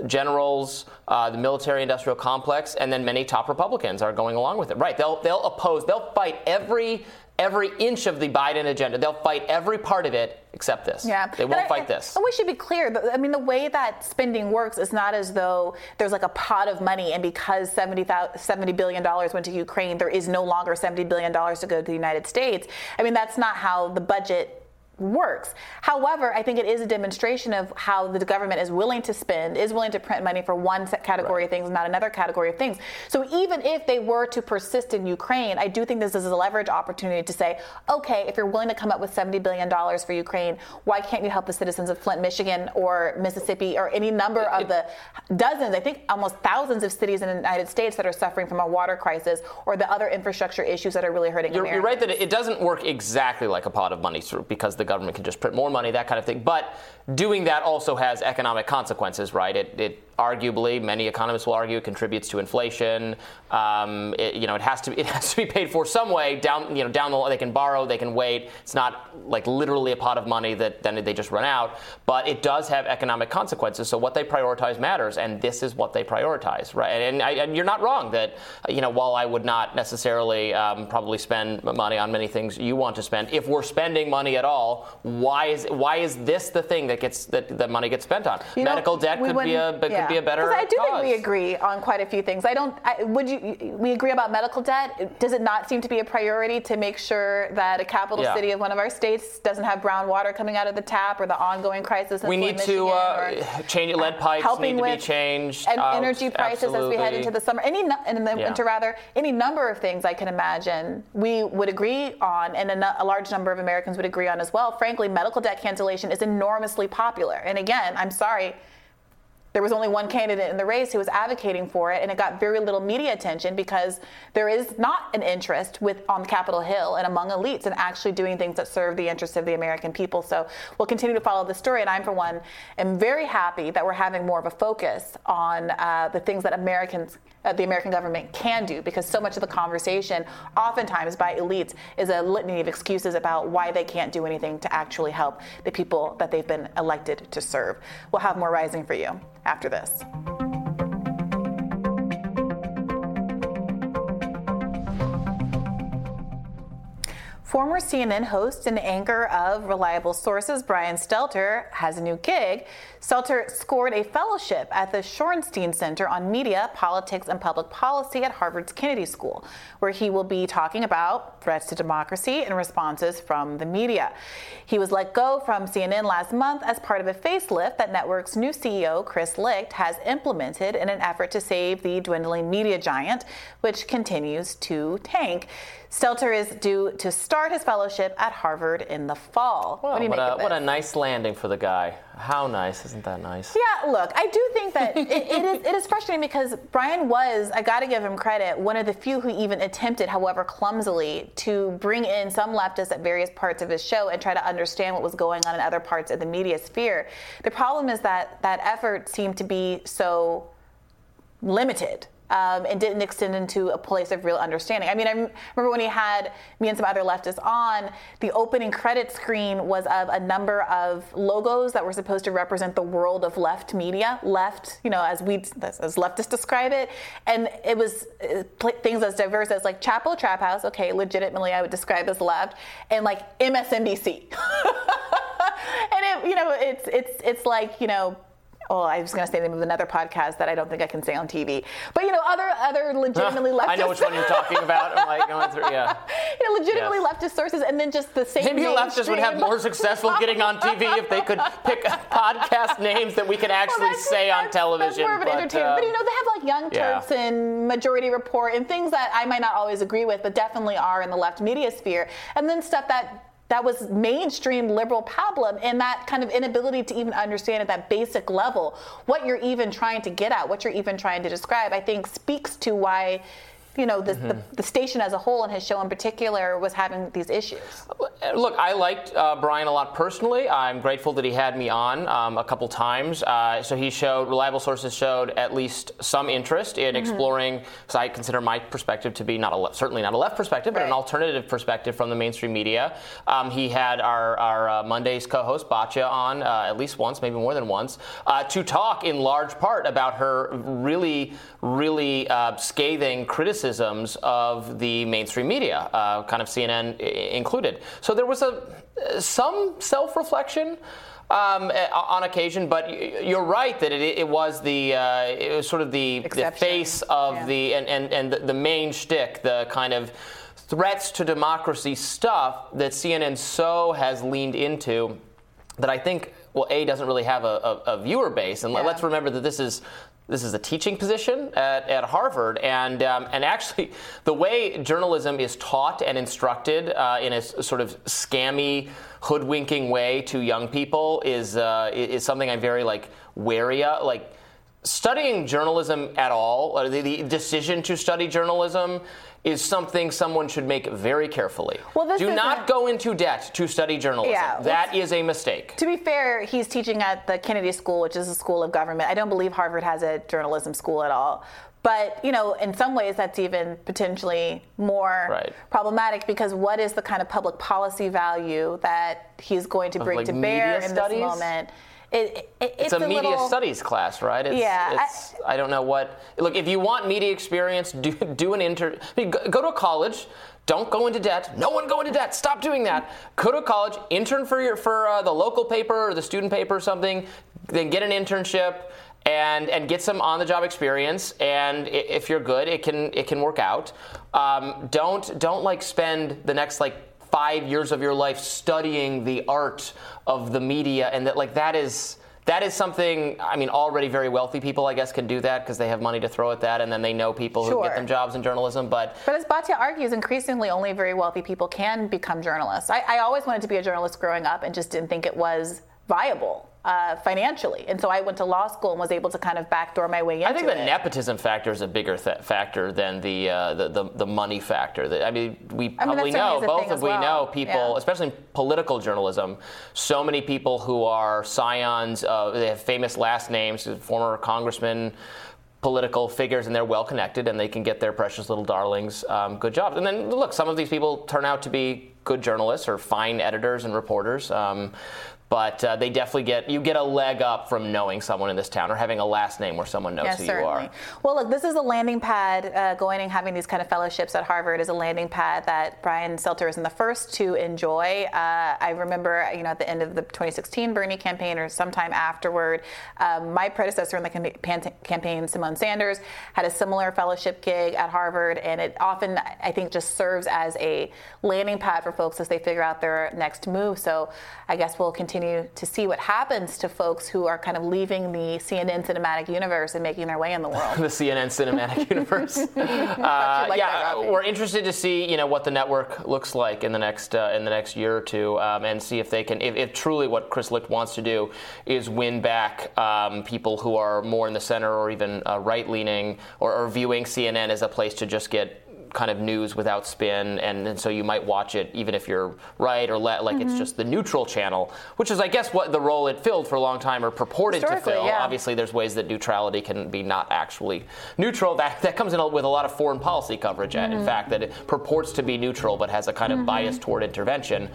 Generals, uh, the military-industrial complex, and then many top Republicans are going along with it. Right? They'll they'll oppose. They'll fight every every inch of the Biden agenda. They'll fight every part of it except this. Yeah. They won't fight this. And we should be clear. I mean, the way that spending works is not as though there's like a pot of money, and because $70, $70 billion went to Ukraine, there is no longer $70 billion to go to the United States. I mean, that's not how the budget works. However, I think it is a demonstration of how the government is willing to spend, is willing to print money for one category right. of things, not another category of things. So even if they were to persist in Ukraine, I do think this is a leverage opportunity to say, okay, if you're willing to come up with $70 billion for Ukraine, why can't you help the citizens of Flint, Michigan, or Mississippi, or any number of the dozens, I think almost thousands of cities in the United States that are suffering from a water crisis or the other infrastructure issues that are really hurting you're? You're right that it doesn't work exactly like a pot of money because the government can just print more money, that kind of thing. But doing that also has economic consequences, right? It, it arguably, many economists will argue, it contributes to inflation. Um, it, you know, it has to [laughs] it has to be paid for some way. Down you know down the they can borrow, they can wait. It's not like literally a pot of money that then they just run out. But it does have economic consequences. So what they prioritize matters, and this is what they prioritize, right? And, I, and you're not wrong that you know while I would not necessarily um, probably spend money on many things you want to spend, if we're spending money at all, why is why is this the thing that gets that, that money gets spent on? You Medical know, debt could be a could be a better. 'Cause I do think we agree on quite a few things. I don't. I, would you? We agree about medical debt. Does it not seem to be a priority to make sure that a capital Yeah. city of one of our states doesn't have brown water coming out of the tap, or the ongoing crisis in We need to Michigan, uh, or change lead pipes. helping need to be changed. and out. energy prices as we head into the summer. Any and in the Yeah. winter rather, any number of things I can imagine we would agree on, and a, a large number of Americans would agree on as well. Frankly, medical debt cancellation is enormously popular. And again, I'm sorry. There was only one candidate in the race who was advocating for it, and it got very little media attention because there is not an interest with on Capitol Hill and among elites in actually doing things that serve the interests of the American people. So we'll continue to follow the story, and I'm for one am very happy that we're having more of a focus on uh, the things that Americans, the American government can do, because so much of the conversation, oftentimes by elites, is a litany of excuses about why they can't do anything to actually help the people that they've been elected to serve. We'll have more rising for you after this. Former CNN host and anchor of Reliable Sources, Brian Stelter, has a new gig. Stelter scored a fellowship at the Shorenstein Center on Media, Politics, and Public Policy at Harvard's Kennedy School, where he will be talking about threats to democracy and responses from the media. He was let go from CNN last month as part of a facelift that network's new CEO, Chris Licht, has implemented in an effort to save the dwindling media giant, which continues to tank. Stelter is due to start his fellowship at Harvard in the fall. Well, what do you what, make a, of what a nice landing for the guy. How nice, isn't that nice? Yeah, look, I do think that it, it, is, it is frustrating because Brian was, I got to give him credit, one of the few who even attempted, however clumsily, to bring in some leftists at various parts of his show and try to understand what was going on in other parts of the media sphere. The problem is that that effort seemed to be so limited. Um, and didn't extend into a place of real understanding. I mean, I remember when he had me and some other leftists on, the opening credit screen was of a number of logos that were supposed to represent the world of left media, left, you know, as we as leftists describe it, and it was uh, things as diverse as like Chapo Trap House, okay, legitimately I would describe as left, and like MSNBC, [laughs] and it, you know, it's it's it's like you know oh, I was going to say the name of another podcast that I don't think I can say on TV. But you know, other other legitimately leftist. [laughs] I know which one you're talking about. I'm like going through, yeah. [laughs] you know, legitimately Yes. leftist sources, and then just the same. Maybe leftists would have more successful getting on TV if they could [laughs] pick podcast names that we Well, actually that's- say on television. That's more of an but, entertainment. uh, but you know, they have like Young yeah. Turks and Majority Report and things that I might not always agree with, but definitely are in the left media sphere. And then stuff that that was mainstream liberal pablum and that kind of inability to even understand at that basic level what you're even trying to get at, what you're even trying to describe, I think speaks to why. You know, the, Mm-hmm. the, the station as a whole and his show in particular was having these issues. Look, I liked uh, Brian a lot personally. I'm grateful that he had me on um, a couple times. Uh, so he showed, reliable sources showed at least some interest in Mm-hmm. Exploring because i consider my perspective to be not a left, certainly not a left perspective but right. An alternative perspective from the mainstream media. Um, he had our, our uh, Mondays co-host Batya on uh, at least once, maybe more than once, uh, to talk in large part about her really, really uh, scathing criticisms of the mainstream media, uh, kind of CNN included. So there was a some self-reflection. Um, eh, on occasion, but you're right that it, it was the uh, it was sort of the, the face of Yeah. the and, and, and the, the main shtick, the kind of threats to democracy stuff that CNN so has leaned into that I think well a doesn't really have a, a, a viewer base, and Yeah. let's remember that this is. This is a teaching position at, at Harvard, and um, and actually, the way journalism is taught and instructed uh, in a sort of scammy, hoodwinking way to young people is uh, is something I'm very like wary of. Like studying journalism at all, the, the decision to study journalism, is something someone should make very carefully. Well, this Do not go into debt to study journalism. Yeah, that is a mistake. To be fair, he's teaching at the Kennedy School, which is a school of government. I don't believe Harvard has a journalism school at all. But you know, in some ways, that's even potentially more Right. problematic because what is the kind of public policy value that he's going to bring like to bear in studies? this moment? It, it, it's, It's, a, media little, studies class, right? It's, Yeah, I- It's, I, don't know what. Look, if you want media experience, do [laughs] do an inter. I mean, go, go to a college. Don't go into debt. No one go into debt. Stop doing that. Go to college, intern for your for uh, the local paper or the student paper or something. Then get an internship. and and get some on the job experience. And if you're good, it can it can work out. Um, don't don't like spend the next like five years of your life studying the art of the media, and that like that is that is something i mean already very wealthy people i guess can do that because they have money to throw at that and then they know people Sure. who get them jobs in journalism but But as Batya argues, increasingly only very wealthy people can become journalists. I, I always wanted to be a journalist growing up and just didn't think it was viable uh, financially. And so I went to law school and was able to kind of backdoor my way into I think the it. nepotism factor is a bigger th- factor than the, uh, the, the the money factor. The- I mean, we probably that certainly know both of we well. know people, Yeah. especially in political journalism. So many people who are scions, uh, they have famous last names, former congressmen. Political figures and they're well connected and they can get their precious little darlings um, good jobs. And then look, some of these people turn out to be good journalists or fine editors and reporters. Um, but uh, they definitely get you get a leg up from knowing someone in this town or having a last name where someone knows who certainly. you are. Well, look, this is a landing pad. Uh, going and having these kind of fellowships at Harvard is a landing pad that Brian Stelter isn't the first to enjoy. Uh, I remember, you know, at the end of the 2016 Bernie campaign or sometime afterward, um, my predecessor in the campaign, Symone Sanders, had a similar fellowship gig at Harvard, and it often, I think, just serves as a landing pad for folks as they figure out their next move. So I guess we'll continue to see what happens to folks who are kind of leaving the CNN cinematic universe and making their way in the world. [laughs] the CNN cinematic [laughs] universe. Uh, like yeah, that, we're interested to see you know what the network looks like in the next uh, in the next year or two, um, and see if they can if, if truly what Chris Licht wants to do is win back um, people who are more in the center or even uh, right leaning or, or viewing CNN as a place to just get kind of news without spin and, and so you might watch it even if you're right or le- like Mm-hmm. it's just the neutral channel which is i guess what the role it filled for a long time or purported to fill yeah. obviously there's ways that neutrality can be not actually neutral. That, that comes in with a lot of foreign policy coverage, uh Mm-hmm. in fact, that it purports to be neutral but has a kind of bias toward intervention.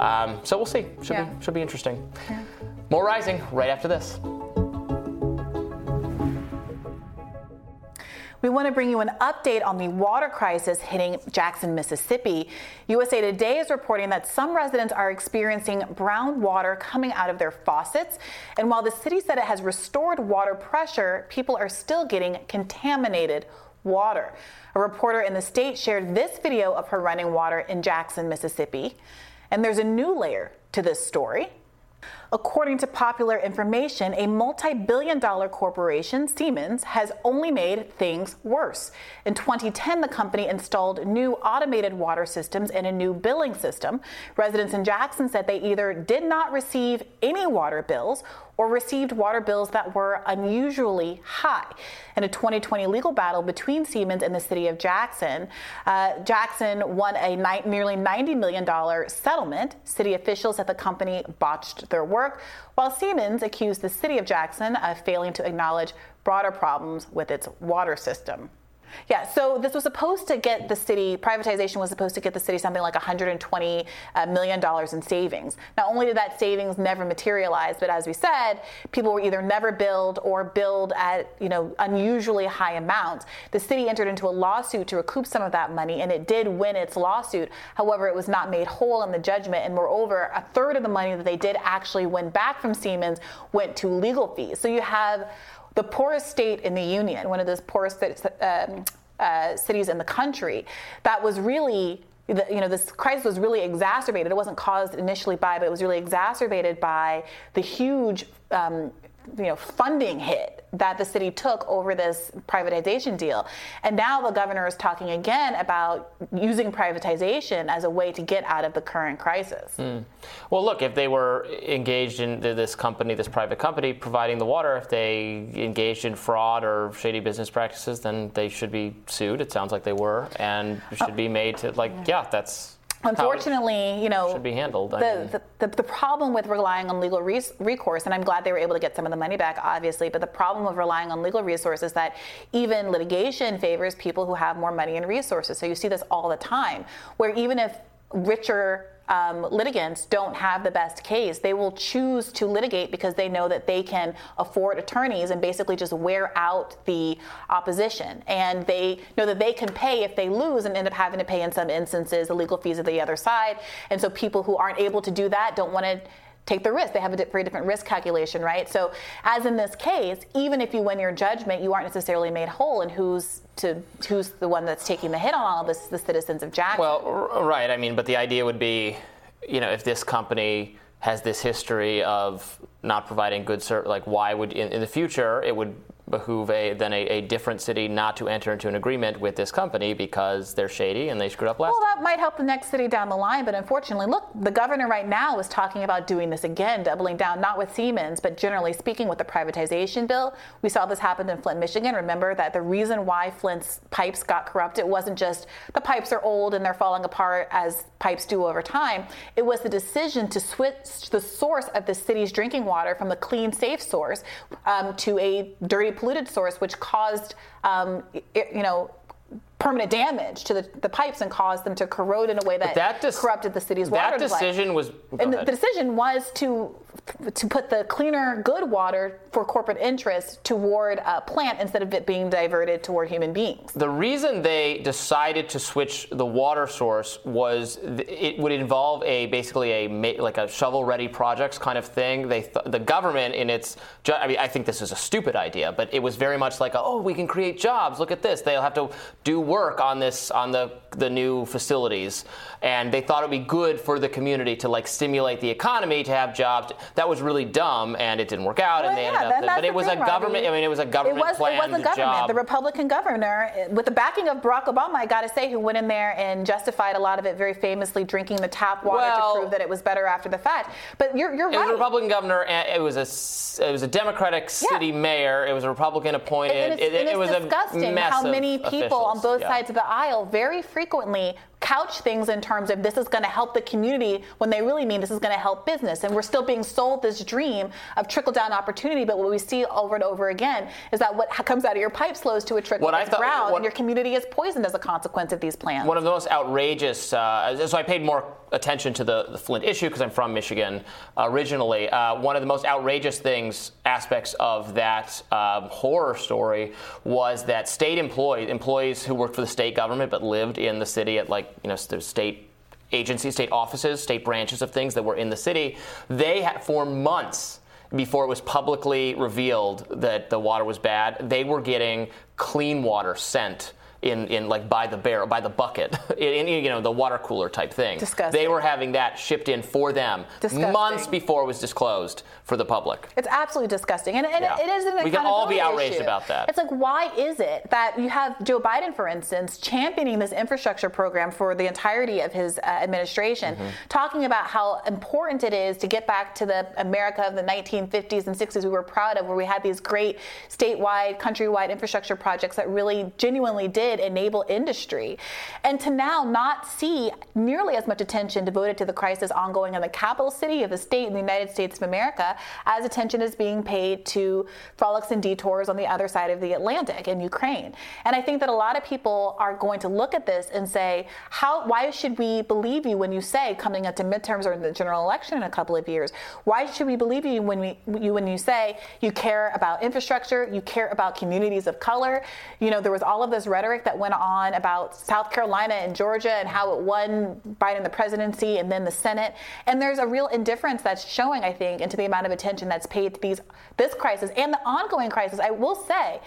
Um, so we'll see. Should, Yeah. be, should be interesting. More Rising right after this. We want to bring you an update on the water crisis hitting Jackson, Mississippi. USA Today is reporting that some residents are experiencing brown water coming out of their faucets. And while the city said it has restored water pressure, people are still getting contaminated water. A reporter in the state shared this video of her running water in Jackson, Mississippi. And there's a new layer to this story. According to popular information, a multi billion dollar corporation, Siemens, has only made things worse. In 2010, the company installed new automated water systems and a new billing system. Residents in Jackson said they either did not receive any water bills or received water bills that were unusually high. In a 2020 legal battle between Siemens and the city of Jackson, uh, Jackson won a ni- nearly $90 million settlement. City officials said the company botched their work, while Siemens accused the city of Jackson of failing to acknowledge broader problems with its water system. Yeah, so this was supposed to get the city, privatization was supposed to get the city something like $120 uh, million in savings. Not only did that savings never materialize, but as we said, people were either never billed or billed at, you know, unusually high amounts. The city entered into a lawsuit to recoup some of that money, and it did win its lawsuit. However, it was not made whole in the judgment, and moreover, a third of the money that they did actually win back from Siemens went to legal fees. So you have the poorest state in the union, one of the poorest um, uh, cities in the country, that was really. The, you know, this crisis was really exacerbated. It wasn't caused initially by, but it was really exacerbated by the huge, um, you know, funding hit that the city took over this privatization deal. And now the governor is talking again about using privatization as a way to get out of the current crisis. Hmm. Well, look, if they were engaged in this company, this private company providing the water, if they engaged in fraud or shady business practices, then they should be sued. It sounds like they were, and uh, should be made to like, yeah, that's how it Unfortunately, you know, should be handled. The, the, the, the problem with relying on legal res- recourse, and I'm glad they were able to get some of the money back, obviously, but the problem of relying on legal resources is that even litigation favors people who have more money and resources. So you see this all the time, where even if richer um, litigants don't have the best case, they will choose to litigate because they know that they can afford attorneys and basically just wear out the opposition. And they know that they can pay if they lose and end up having to pay in some instances the legal fees of the other side. And so people who aren't able to do that don't want to take the risk. They have a very different risk calculation, right? So, as in this case, even if you win your judgment, you aren't necessarily made whole. And who's to who's the one that's taking the hit on all of this? The citizens of Jackson. Well, right. I mean, but the idea would be, you know, if this company has this history of not providing good service, like why would in, in the future it would behoove a then a, a, different city not to enter into an agreement with this company because they're shady and they screwed up last well, time. that might help the next city down the line, but unfortunately, look, the governor right now is talking about doing this again, doubling down, not with Siemens, but generally speaking with the privatization bill. We saw this happen in Flint, Michigan. Remember that the reason why Flint's pipes got corrupted wasn't just the pipes are old and they're falling apart as pipes do over time. It was the decision to switch the source of the city's drinking water from the clean, safe source um, to a dirty, polluted source, which caused, um, it, you know, permanent damage to the, the, pipes and caused them to corrode in a way that, that dis- corrupted the city's water. That decision was. And the, the, decision was to to put the cleaner, good water for corporate interests toward a plant instead of it being diverted toward human beings. The reason they decided to switch the water source was it would involve a basically a like a shovel-ready projects kind of thing. They th- the government in its I mean I think this is a stupid idea, but it was very much like a, oh we can create jobs. Look at this. They'll have to do work on this on the the new facilities, and they thought it would be good for the community to like stimulate the economy to have jobs. That was really dumb, and it didn't work out. Well, and they yeah, ended up. But it was thing, a government. Robby. I mean, it was a government it was, planned It was a government. job. The Republican governor, with the backing of Barack Obama, I got to say, who went in there and justified a lot of it very famously, drinking the tap water well, to prove that it was better after the fact. But you're, you're it right. was a Republican governor. And it was a it was a Democratic city Yeah. mayor. It was a Republican appointed. And it's, it, and it was disgusting a mess how many people on officials. Both Yeah. sides of the aisle very frequently couch things in terms of this is going to help the community when they really mean this is going to help business. And we're still being sold this dream of trickle down opportunity. But what we see over and over again is that what comes out of your pipe slows to a trickle What I to the thought- ground, what- and your community is poisoned as a consequence of these plans. One of the most outrageous. Uh, so I paid more attention to the, the Flint issue because I'm from Michigan originally. Uh, one of the most outrageous things, aspects of that um, horror story, was that state employees, employees who worked for the state government but lived in the city at like you know the state agencies, state offices, state branches of things that were in the city, they had for months before it was publicly revealed that the water was bad, they were getting clean water sent in, in like by the barrel, by the bucket, [laughs] in, in, you know the water cooler type thing. Disgusting. They were having that shipped in for them Disgusting. months before it was disclosed for the public. It's absolutely disgusting, and, and Yeah. it is an We can all be outraged issue. about that. It's like, why is it that you have Joe Biden, for instance, championing this infrastructure program for the entirety of his uh, administration, Mm-hmm. talking about how important it is to get back to the America of the 1950s and 60s we were proud of, where we had these great statewide, countrywide infrastructure projects that really genuinely did enable industry, and to now not see nearly as much attention devoted to the crisis ongoing in the capital city of the state in the United States of America as attention is being paid to frolics and detours on the other side of the Atlantic in Ukraine. And I think that a lot of people are going to look at this and say, how why should we believe you when you say coming up to midterms or the general election in a couple of years? Why should we believe you when we you when you say you care about infrastructure, you care about communities of color? You know, there was all of this rhetoric that went on about South Carolina and Georgia and how it won Biden the presidency and then the Senate. And there's a real indifference that's showing, I think, into the amount of attention that's paid to these this crisis and the ongoing crisis. I will say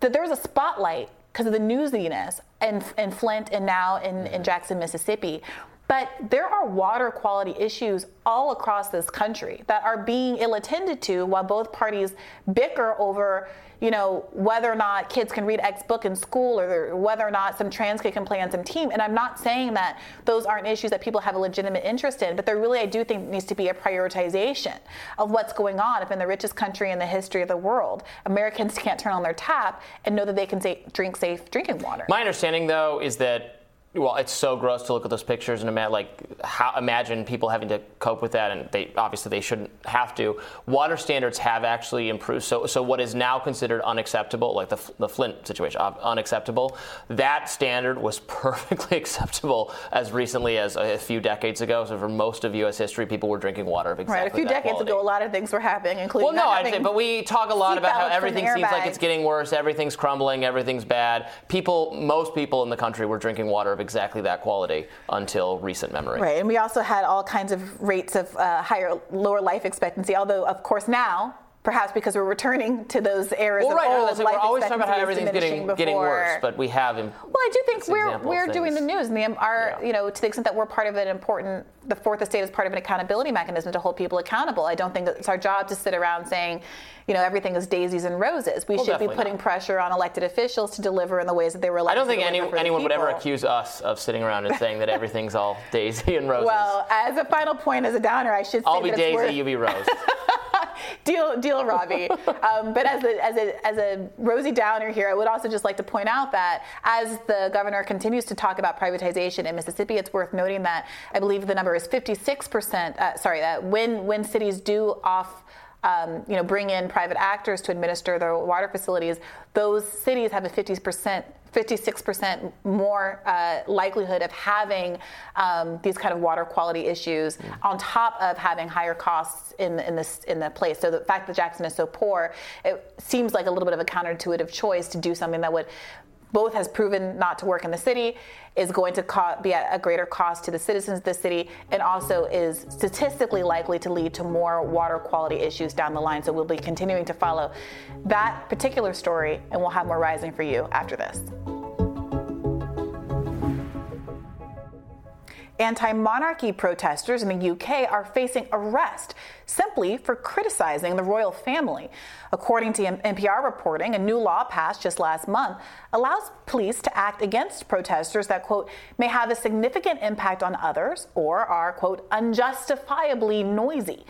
that there's a spotlight because of the newsiness in, in Flint and now in, in mm-hmm. Jackson, Mississippi. But there are water quality issues all across this country that are being ill attended to while both parties bicker over, you know, whether or not kids can read X book in school or whether or not some trans kid can play on some team. And I'm not saying that those aren't issues that people have a legitimate interest in, but there really, I do think, needs to be a prioritization of what's going on. If in the richest country in the history of the world, Americans can't turn on their tap and know that they can say, drink safe drinking water. My understanding, though, is that well, it's so gross to look at those pictures and imagine, like, how, imagine people having to cope with that, and they obviously they shouldn't have to. Water standards have actually improved. So, so what is now considered unacceptable, like the, the Flint situation, uh, unacceptable, that standard was [laughs] perfectly acceptable as recently as a few decades ago. So, for most of U.S. history, people were drinking water of exactly Right, a few decades quality. ago, a lot of things were happening, including Well, no, I'd having but we talk a lot about how everything seems like it's getting worse, everything's crumbling, everything's bad. People, most people in the country were drinking water of exactly that quality until recent memory. Right, and we also had all kinds of rates of uh, higher, lower life expectancy. Although, of course, now perhaps because we're returning to those eras well, of right, old life we're always talking about how everything's getting getting worse, but we have. Im- Well, I do think we're we're doing the news, and the, our Yeah. you know to the extent that we're part of an important, the fourth estate is part of an accountability mechanism to hold people accountable. I don't think that it's our job to sit around saying, you know, everything is daisies and roses. We Well, should be putting not. pressure on elected officials to deliver in the ways that they were I don't think any, anyone would ever accuse us of sitting around and saying that everything's all [laughs] daisy and roses. Well, as a final point, as a downer, I should say I'll be Daisy, worth- you be Rose. [laughs] deal, deal, Robby. um, but as a, as, a, as a Rosie Downer here, I would also just like to point out that as the governor continues to talk about privatization in Mississippi, it's worth noting that I believe the number is 56%. Uh, sorry, that when when cities do off. Um, you know, bring in private actors to administer their water facilities. Those cities have a 50%, 56% more uh, likelihood of having um, these kind of water quality issues on top of having higher costs in in this in the place. So the fact that Jackson is so poor, it seems like a little bit of a counterintuitive choice to do something that would both has proven not to work in the city, is going to co- be at a greater cost to the citizens of the city, and also is statistically likely to lead to more water quality issues down the line. So we'll be continuing to follow that particular story, and we'll have more rising for you after this. Anti monarchy protesters in the UK are facing arrest simply for criticizing the royal family. According to NPR reporting, a new law passed just last month allows police to act against protesters that, quote, may have a significant impact on others or are, quote, unjustifiably noisy.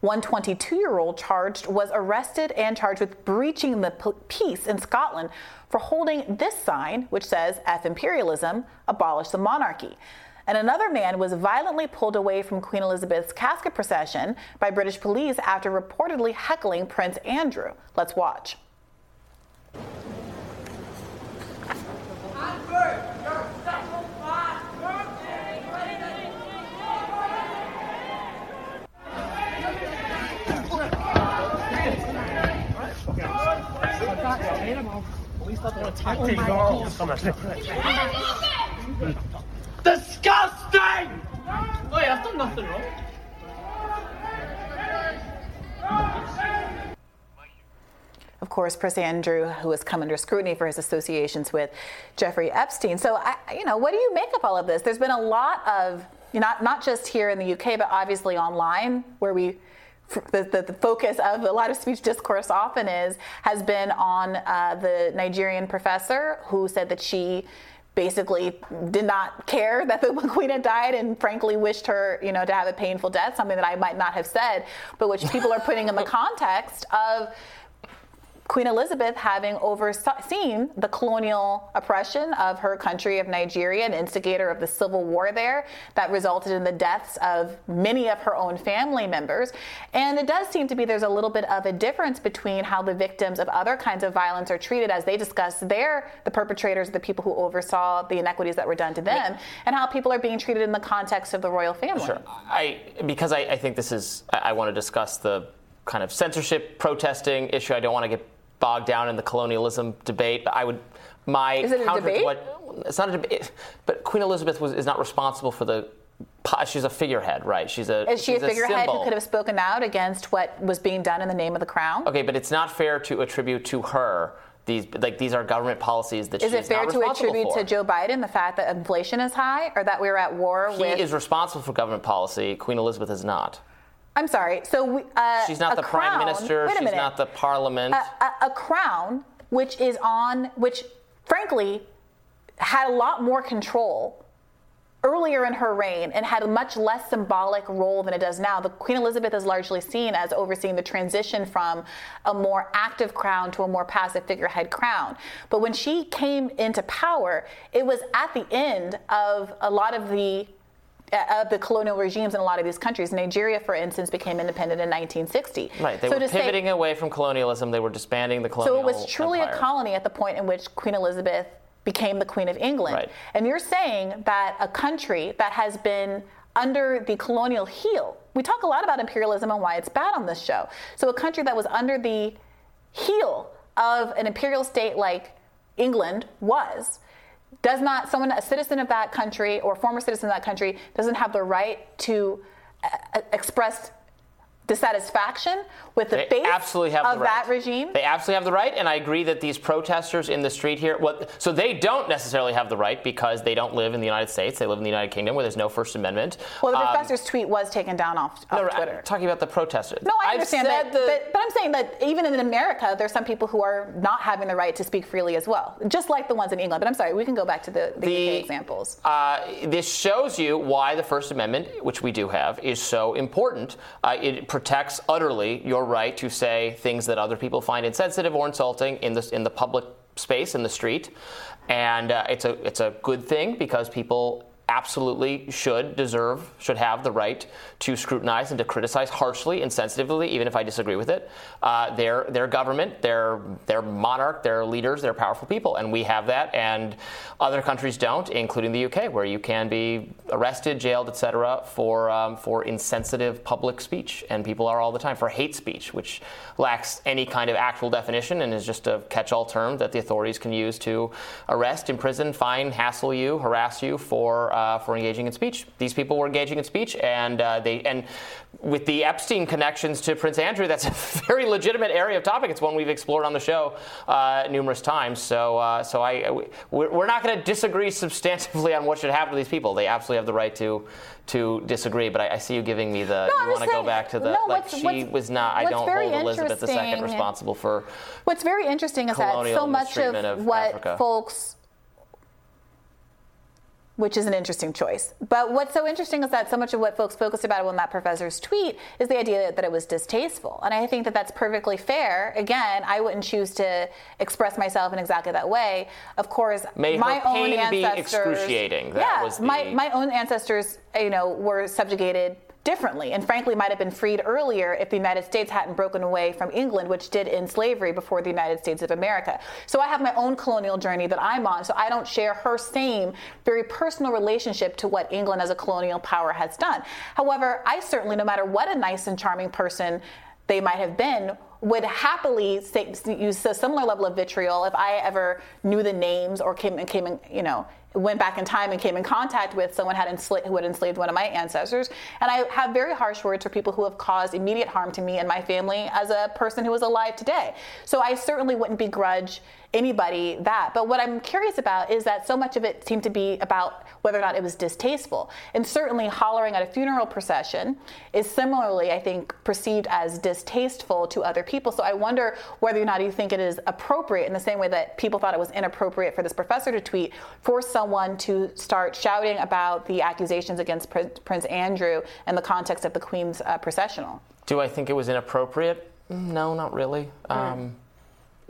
One 22 year old charged was arrested and charged with breaching the peace in Scotland for holding this sign, which says, F imperialism, abolish the monarchy. And another man was violently pulled away from Queen Elizabeth's casket procession by British police after reportedly heckling Prince Andrew. Let's watch. [laughs] Disgusting! Wait, I've done nothing wrong. Of course, Prince Andrew, who has come under scrutiny for his associations with Jeffrey Epstein. So, I, you know, what do you make of all of this? There's been a lot of, not not just here in the UK, but obviously online, where we the, the, the, focus of a lot of speech discourse often is has been on uh, the Nigerian professor who said that she basically did not care [laughs] that the [laughs] queen had died and frankly wished her you know to have a painful death something that i might not have said but which people are putting in the [laughs] context of Queen Elizabeth having overseen the colonial oppression of her country of Nigeria, an instigator of the civil war there that resulted in the deaths of many of her own family members. And it does seem to be there's a little bit of a difference between how the victims of other kinds of violence are treated as they discuss they're the perpetrators, the people who oversaw the inequities that were done to them, and how people are being treated in the context of the royal family. Sure. I because I, I think this is I, I want to discuss the kind of censorship protesting issue. I don't want to get bogged down in the colonialism debate. I would my Is it a counter to what it's not a debate, but Queen Elizabeth was is not responsible for the. She's a figurehead, right? She's a. Is she a figurehead who could have spoken out against what was being done in the name of the crown? Okay, but it's not fair to attribute to her these like these are government policies that Is it fair to attribute for. to Joe Biden the fact that inflation is high or that we're at war He with? is responsible for government policy. Queen Elizabeth is not. I'm sorry. So we, uh, She's not the prime minister. Wait a She's minute. not the parliament. a, a, a crown which is on, which frankly had a lot more control earlier in her reign and had a much less symbolic role than it does now. The Queen Elizabeth is largely seen as overseeing the transition from a more active crown to a more passive figurehead crown. But when she came into power, it was at the end of a lot of the Uh, of the colonial regimes in a lot of these countries. Nigeria, for instance, became independent in 1960. right. They So were to say- pivoting away from colonialism. They were disbanding the colonial. so it was truly empire. a colony at the point in which Queen Elizabeth became the Queen of England. Right. And you're saying that a country that has been under the colonial heel, we talk a lot about imperialism and why it's bad on this show. So a country that was under the heel of an imperial state like England was, does not someone a citizen of that country or former citizen of that country doesn't have the right to uh, express dissatisfaction with the They face absolutely have of the right. that regime? They absolutely have the right, and I agree that these protesters in the street here, well, so they don't necessarily have the right because they don't live in the United States. They live in the United Kingdom where there's no First Amendment. well, the Um, professor's tweet was taken down off, off no, Twitter. I'm talking about the protesters. No, I understand that, the- but, but I'm saying that even in America, there's some people who are not having the right to speak freely as well, just like the ones in England. But I'm sorry, we can go back to the, the, The- UK examples. Uh, this shows you why the First Amendment, which we do have, is so important. Uh, it protects utterly your right to say things that other people find insensitive or insulting in the in the public space in the street, and uh, it's a it's a good thing because people absolutely should deserve should have the right to scrutinize and to criticize harshly and sensitively even if I disagree with it uh, their their government their their monarch their leaders their powerful people. And we have that and other countries don't including the UK where you can be arrested jailed etc for um, for insensitive public speech. And people are all the time for hate speech which lacks any kind of actual definition and is just a catch-all term that the authorities can use to arrest imprison fine hassle you harass you for uh, for engaging in speech. These people were engaging in speech, and uh, they and with the Epstein connections to Prince Andrew, that's a [laughs] very legitimate area of topic. It's one we've explored on the show uh, numerous times. So uh, so I we're we're not going to disagree substantively on what should happen to these people. They absolutely have the right to to disagree. But I, I see you giving me the No, you want to go back to the no, like what's- she what's- was not. I don't hold Elizabeth II responsible for. What's very interesting is that so much of, of what Africa. folks which is an interesting choice. But what's so interesting is that so much of what folks focused about in that professor's tweet is the idea that it was distasteful. And I think that that's perfectly fair. Again, I wouldn't choose to express myself in exactly that way. Of course, May my own ancestors. excruciating. That yeah, was the- my, my own ancestors, you know, were subjugated differently and frankly might have been freed earlier if the United States hadn't broken away from England which did end slavery before the United States of America. So I have my own colonial journey that I'm on so I don't share her same very personal relationship to what England as a colonial power has done. However, I certainly no matter what a nice and charming person they might have been would happily say, use a similar level of vitriol if I ever knew the names or came and came in, you know, went back in time and came in contact with someone had ensla- who had enslaved one of my ancestors. And I have very harsh words for people who have caused immediate harm to me and my family as a person who is alive today. So I certainly wouldn't begrudge anybody that. But what I'm curious about is that so much of it seemed to be about whether or not it was distasteful. And certainly hollering at a funeral procession is similarly, I think, perceived as distasteful to other people. So I wonder whether or not you think it is appropriate in the same way that people thought it was inappropriate for this professor to tweet for someone to start shouting about the accusations against Prince Andrew in the context of the Queen's uh, processional. Do I think it was inappropriate? No, not really. Um,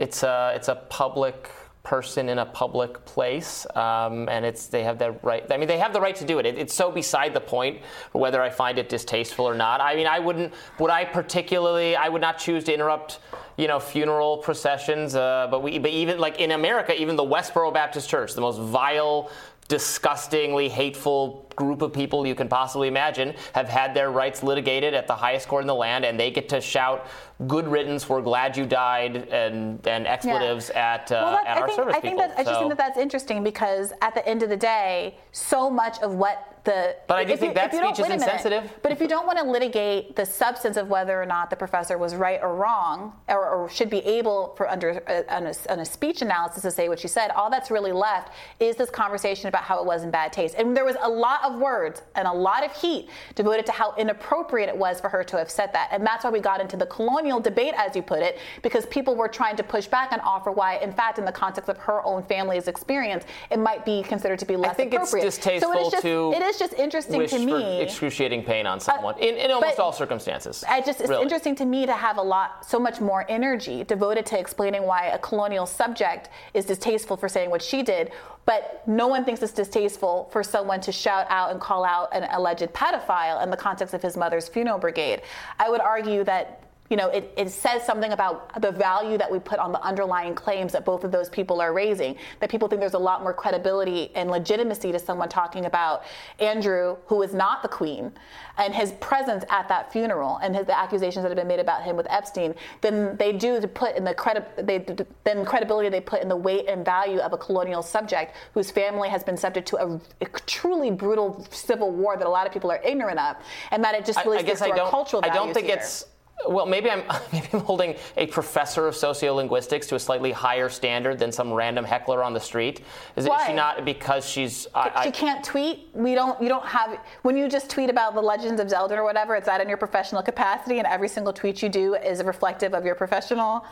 it's a it's a public person in a public place, um, and it's they have that right. I mean, they have the right to do it. it. It's so beside the point whether I find it distasteful or not. I mean, I wouldn't. Would I particularly? I would not choose to interrupt. You know, funeral processions. Uh, but we, but even like in America, even the Westboro Baptist Church, the most vile disgustingly hateful group of people you can possibly imagine have had their rights litigated at the highest court in the land and they get to shout good riddance we're glad you died and, and expletives at, uh, Well, at I our think, service I think people. that I just think that that's interesting because at the end of the day, so much of what the But I do if think you- that speech is a minute. insensitive. But if you don't want to litigate the substance of whether or not the professor was right or wrong, or, or should be able for under uh, on a, on a speech analysis to say what she said, all that's really left is this conversation about how it was in bad taste. And there was a lot of words and a lot of heat devoted to how inappropriate it was for her to have said that. And that's why we got into the colonial debate, as you put it, because people were trying to push back and offer why, in fact, in the context of her own family's experience, it might be considered to be less I think it's distasteful so it is just, to it is just interesting to me. Uh, excruciating pain on someone in, in almost all circumstances I just it's really. interesting to me to have a lot so much more energy devoted to explaining why a colonial subject is distasteful for saying what she did, but no one thinks it's distasteful for someone to shout out and call out an alleged pedophile in the context of his mother's funeral brigade. I would argue that you know, it, it says something about the value that we put on the underlying claims that both of those people are raising. That people think there's a lot more credibility and legitimacy to someone talking about Andrew, who is not the queen, and his presence at that funeral and his, the accusations that have been made about him with Epstein than they do to put in the credi- they, than credibility they put in the weight and value of a colonial subject whose family has been subject to a, a truly brutal civil war that a lot of people are ignorant of, and that it just really I, I guess I don't. cultural I don't think here. it's. Well, maybe I'm [laughs] maybe I'm holding a professor of sociolinguistics to a slightly higher standard than some random heckler on the street. Is, it, is she not because she's? I, she I- can't tweet. We don't. You don't have. When you just tweet about the Legends of Zelda or whatever, it's that in your professional capacity, and every single tweet you do is reflective of your professional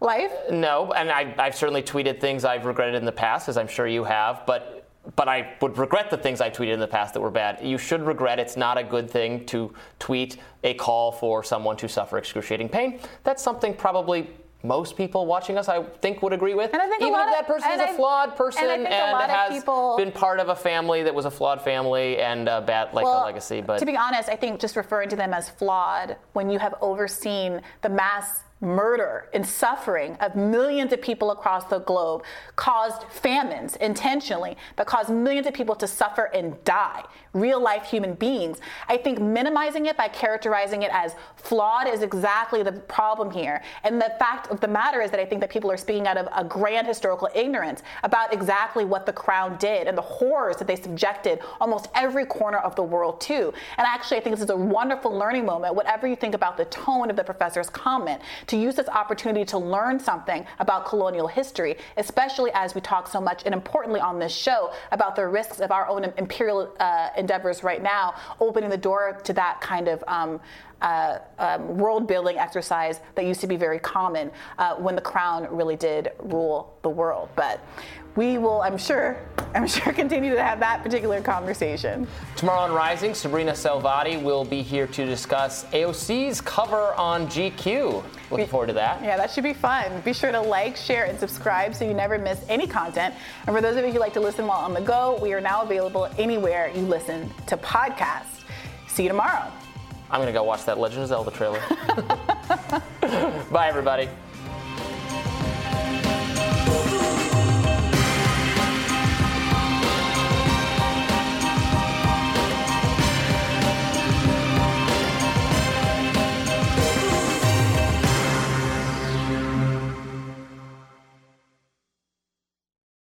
life. No, and I, I've certainly tweeted things I've regretted in the past, as I'm sure you have, but but I would regret the things I tweeted in the past that were bad. You should regret. It's not a good thing to tweet a call for someone to suffer excruciating pain. That's something probably most people watching us, I think, would agree with. And I think a Even if that person is and a I- flawed person and I think a lot of has people- been part of a family that was a flawed family and a bad like a legacy. But to be honest, I think just referring to them as flawed when you have overseen the mass murder and suffering of millions of people across the globe caused famines intentionally that caused millions of people to suffer and die. Real life human beings. I think minimizing it by characterizing it as flawed is exactly the problem here. And the fact of the matter is that i think that people are speaking out of a grand historical ignorance about exactly what the crown did and the horrors that they subjected almost every corner of the world to. And actually i think this is a wonderful learning moment whatever you think about the tone of the professor's comment to use this opportunity to learn something about colonial history especially as we talk so much and importantly on this show about the risks of our own imperial uh, endeavors right now opening the door to that kind of um, uh, um, world building exercise that used to be very common uh, when the crown really did rule the world. But we will, I'm sure, I'm sure, [laughs] continue to have that particular conversation. Tomorrow on Rising, Sabrina Salvati will be here to discuss AOC's cover on GQ. Looking forward to that. Yeah, that should be fun. Be sure to like, share, and subscribe so you never miss any content. And for those of you who like to listen while on the go, we are now available anywhere you listen to podcasts. See you tomorrow. I'm going to go watch that Legend of Zelda trailer. [laughs] [laughs] Bye, everybody.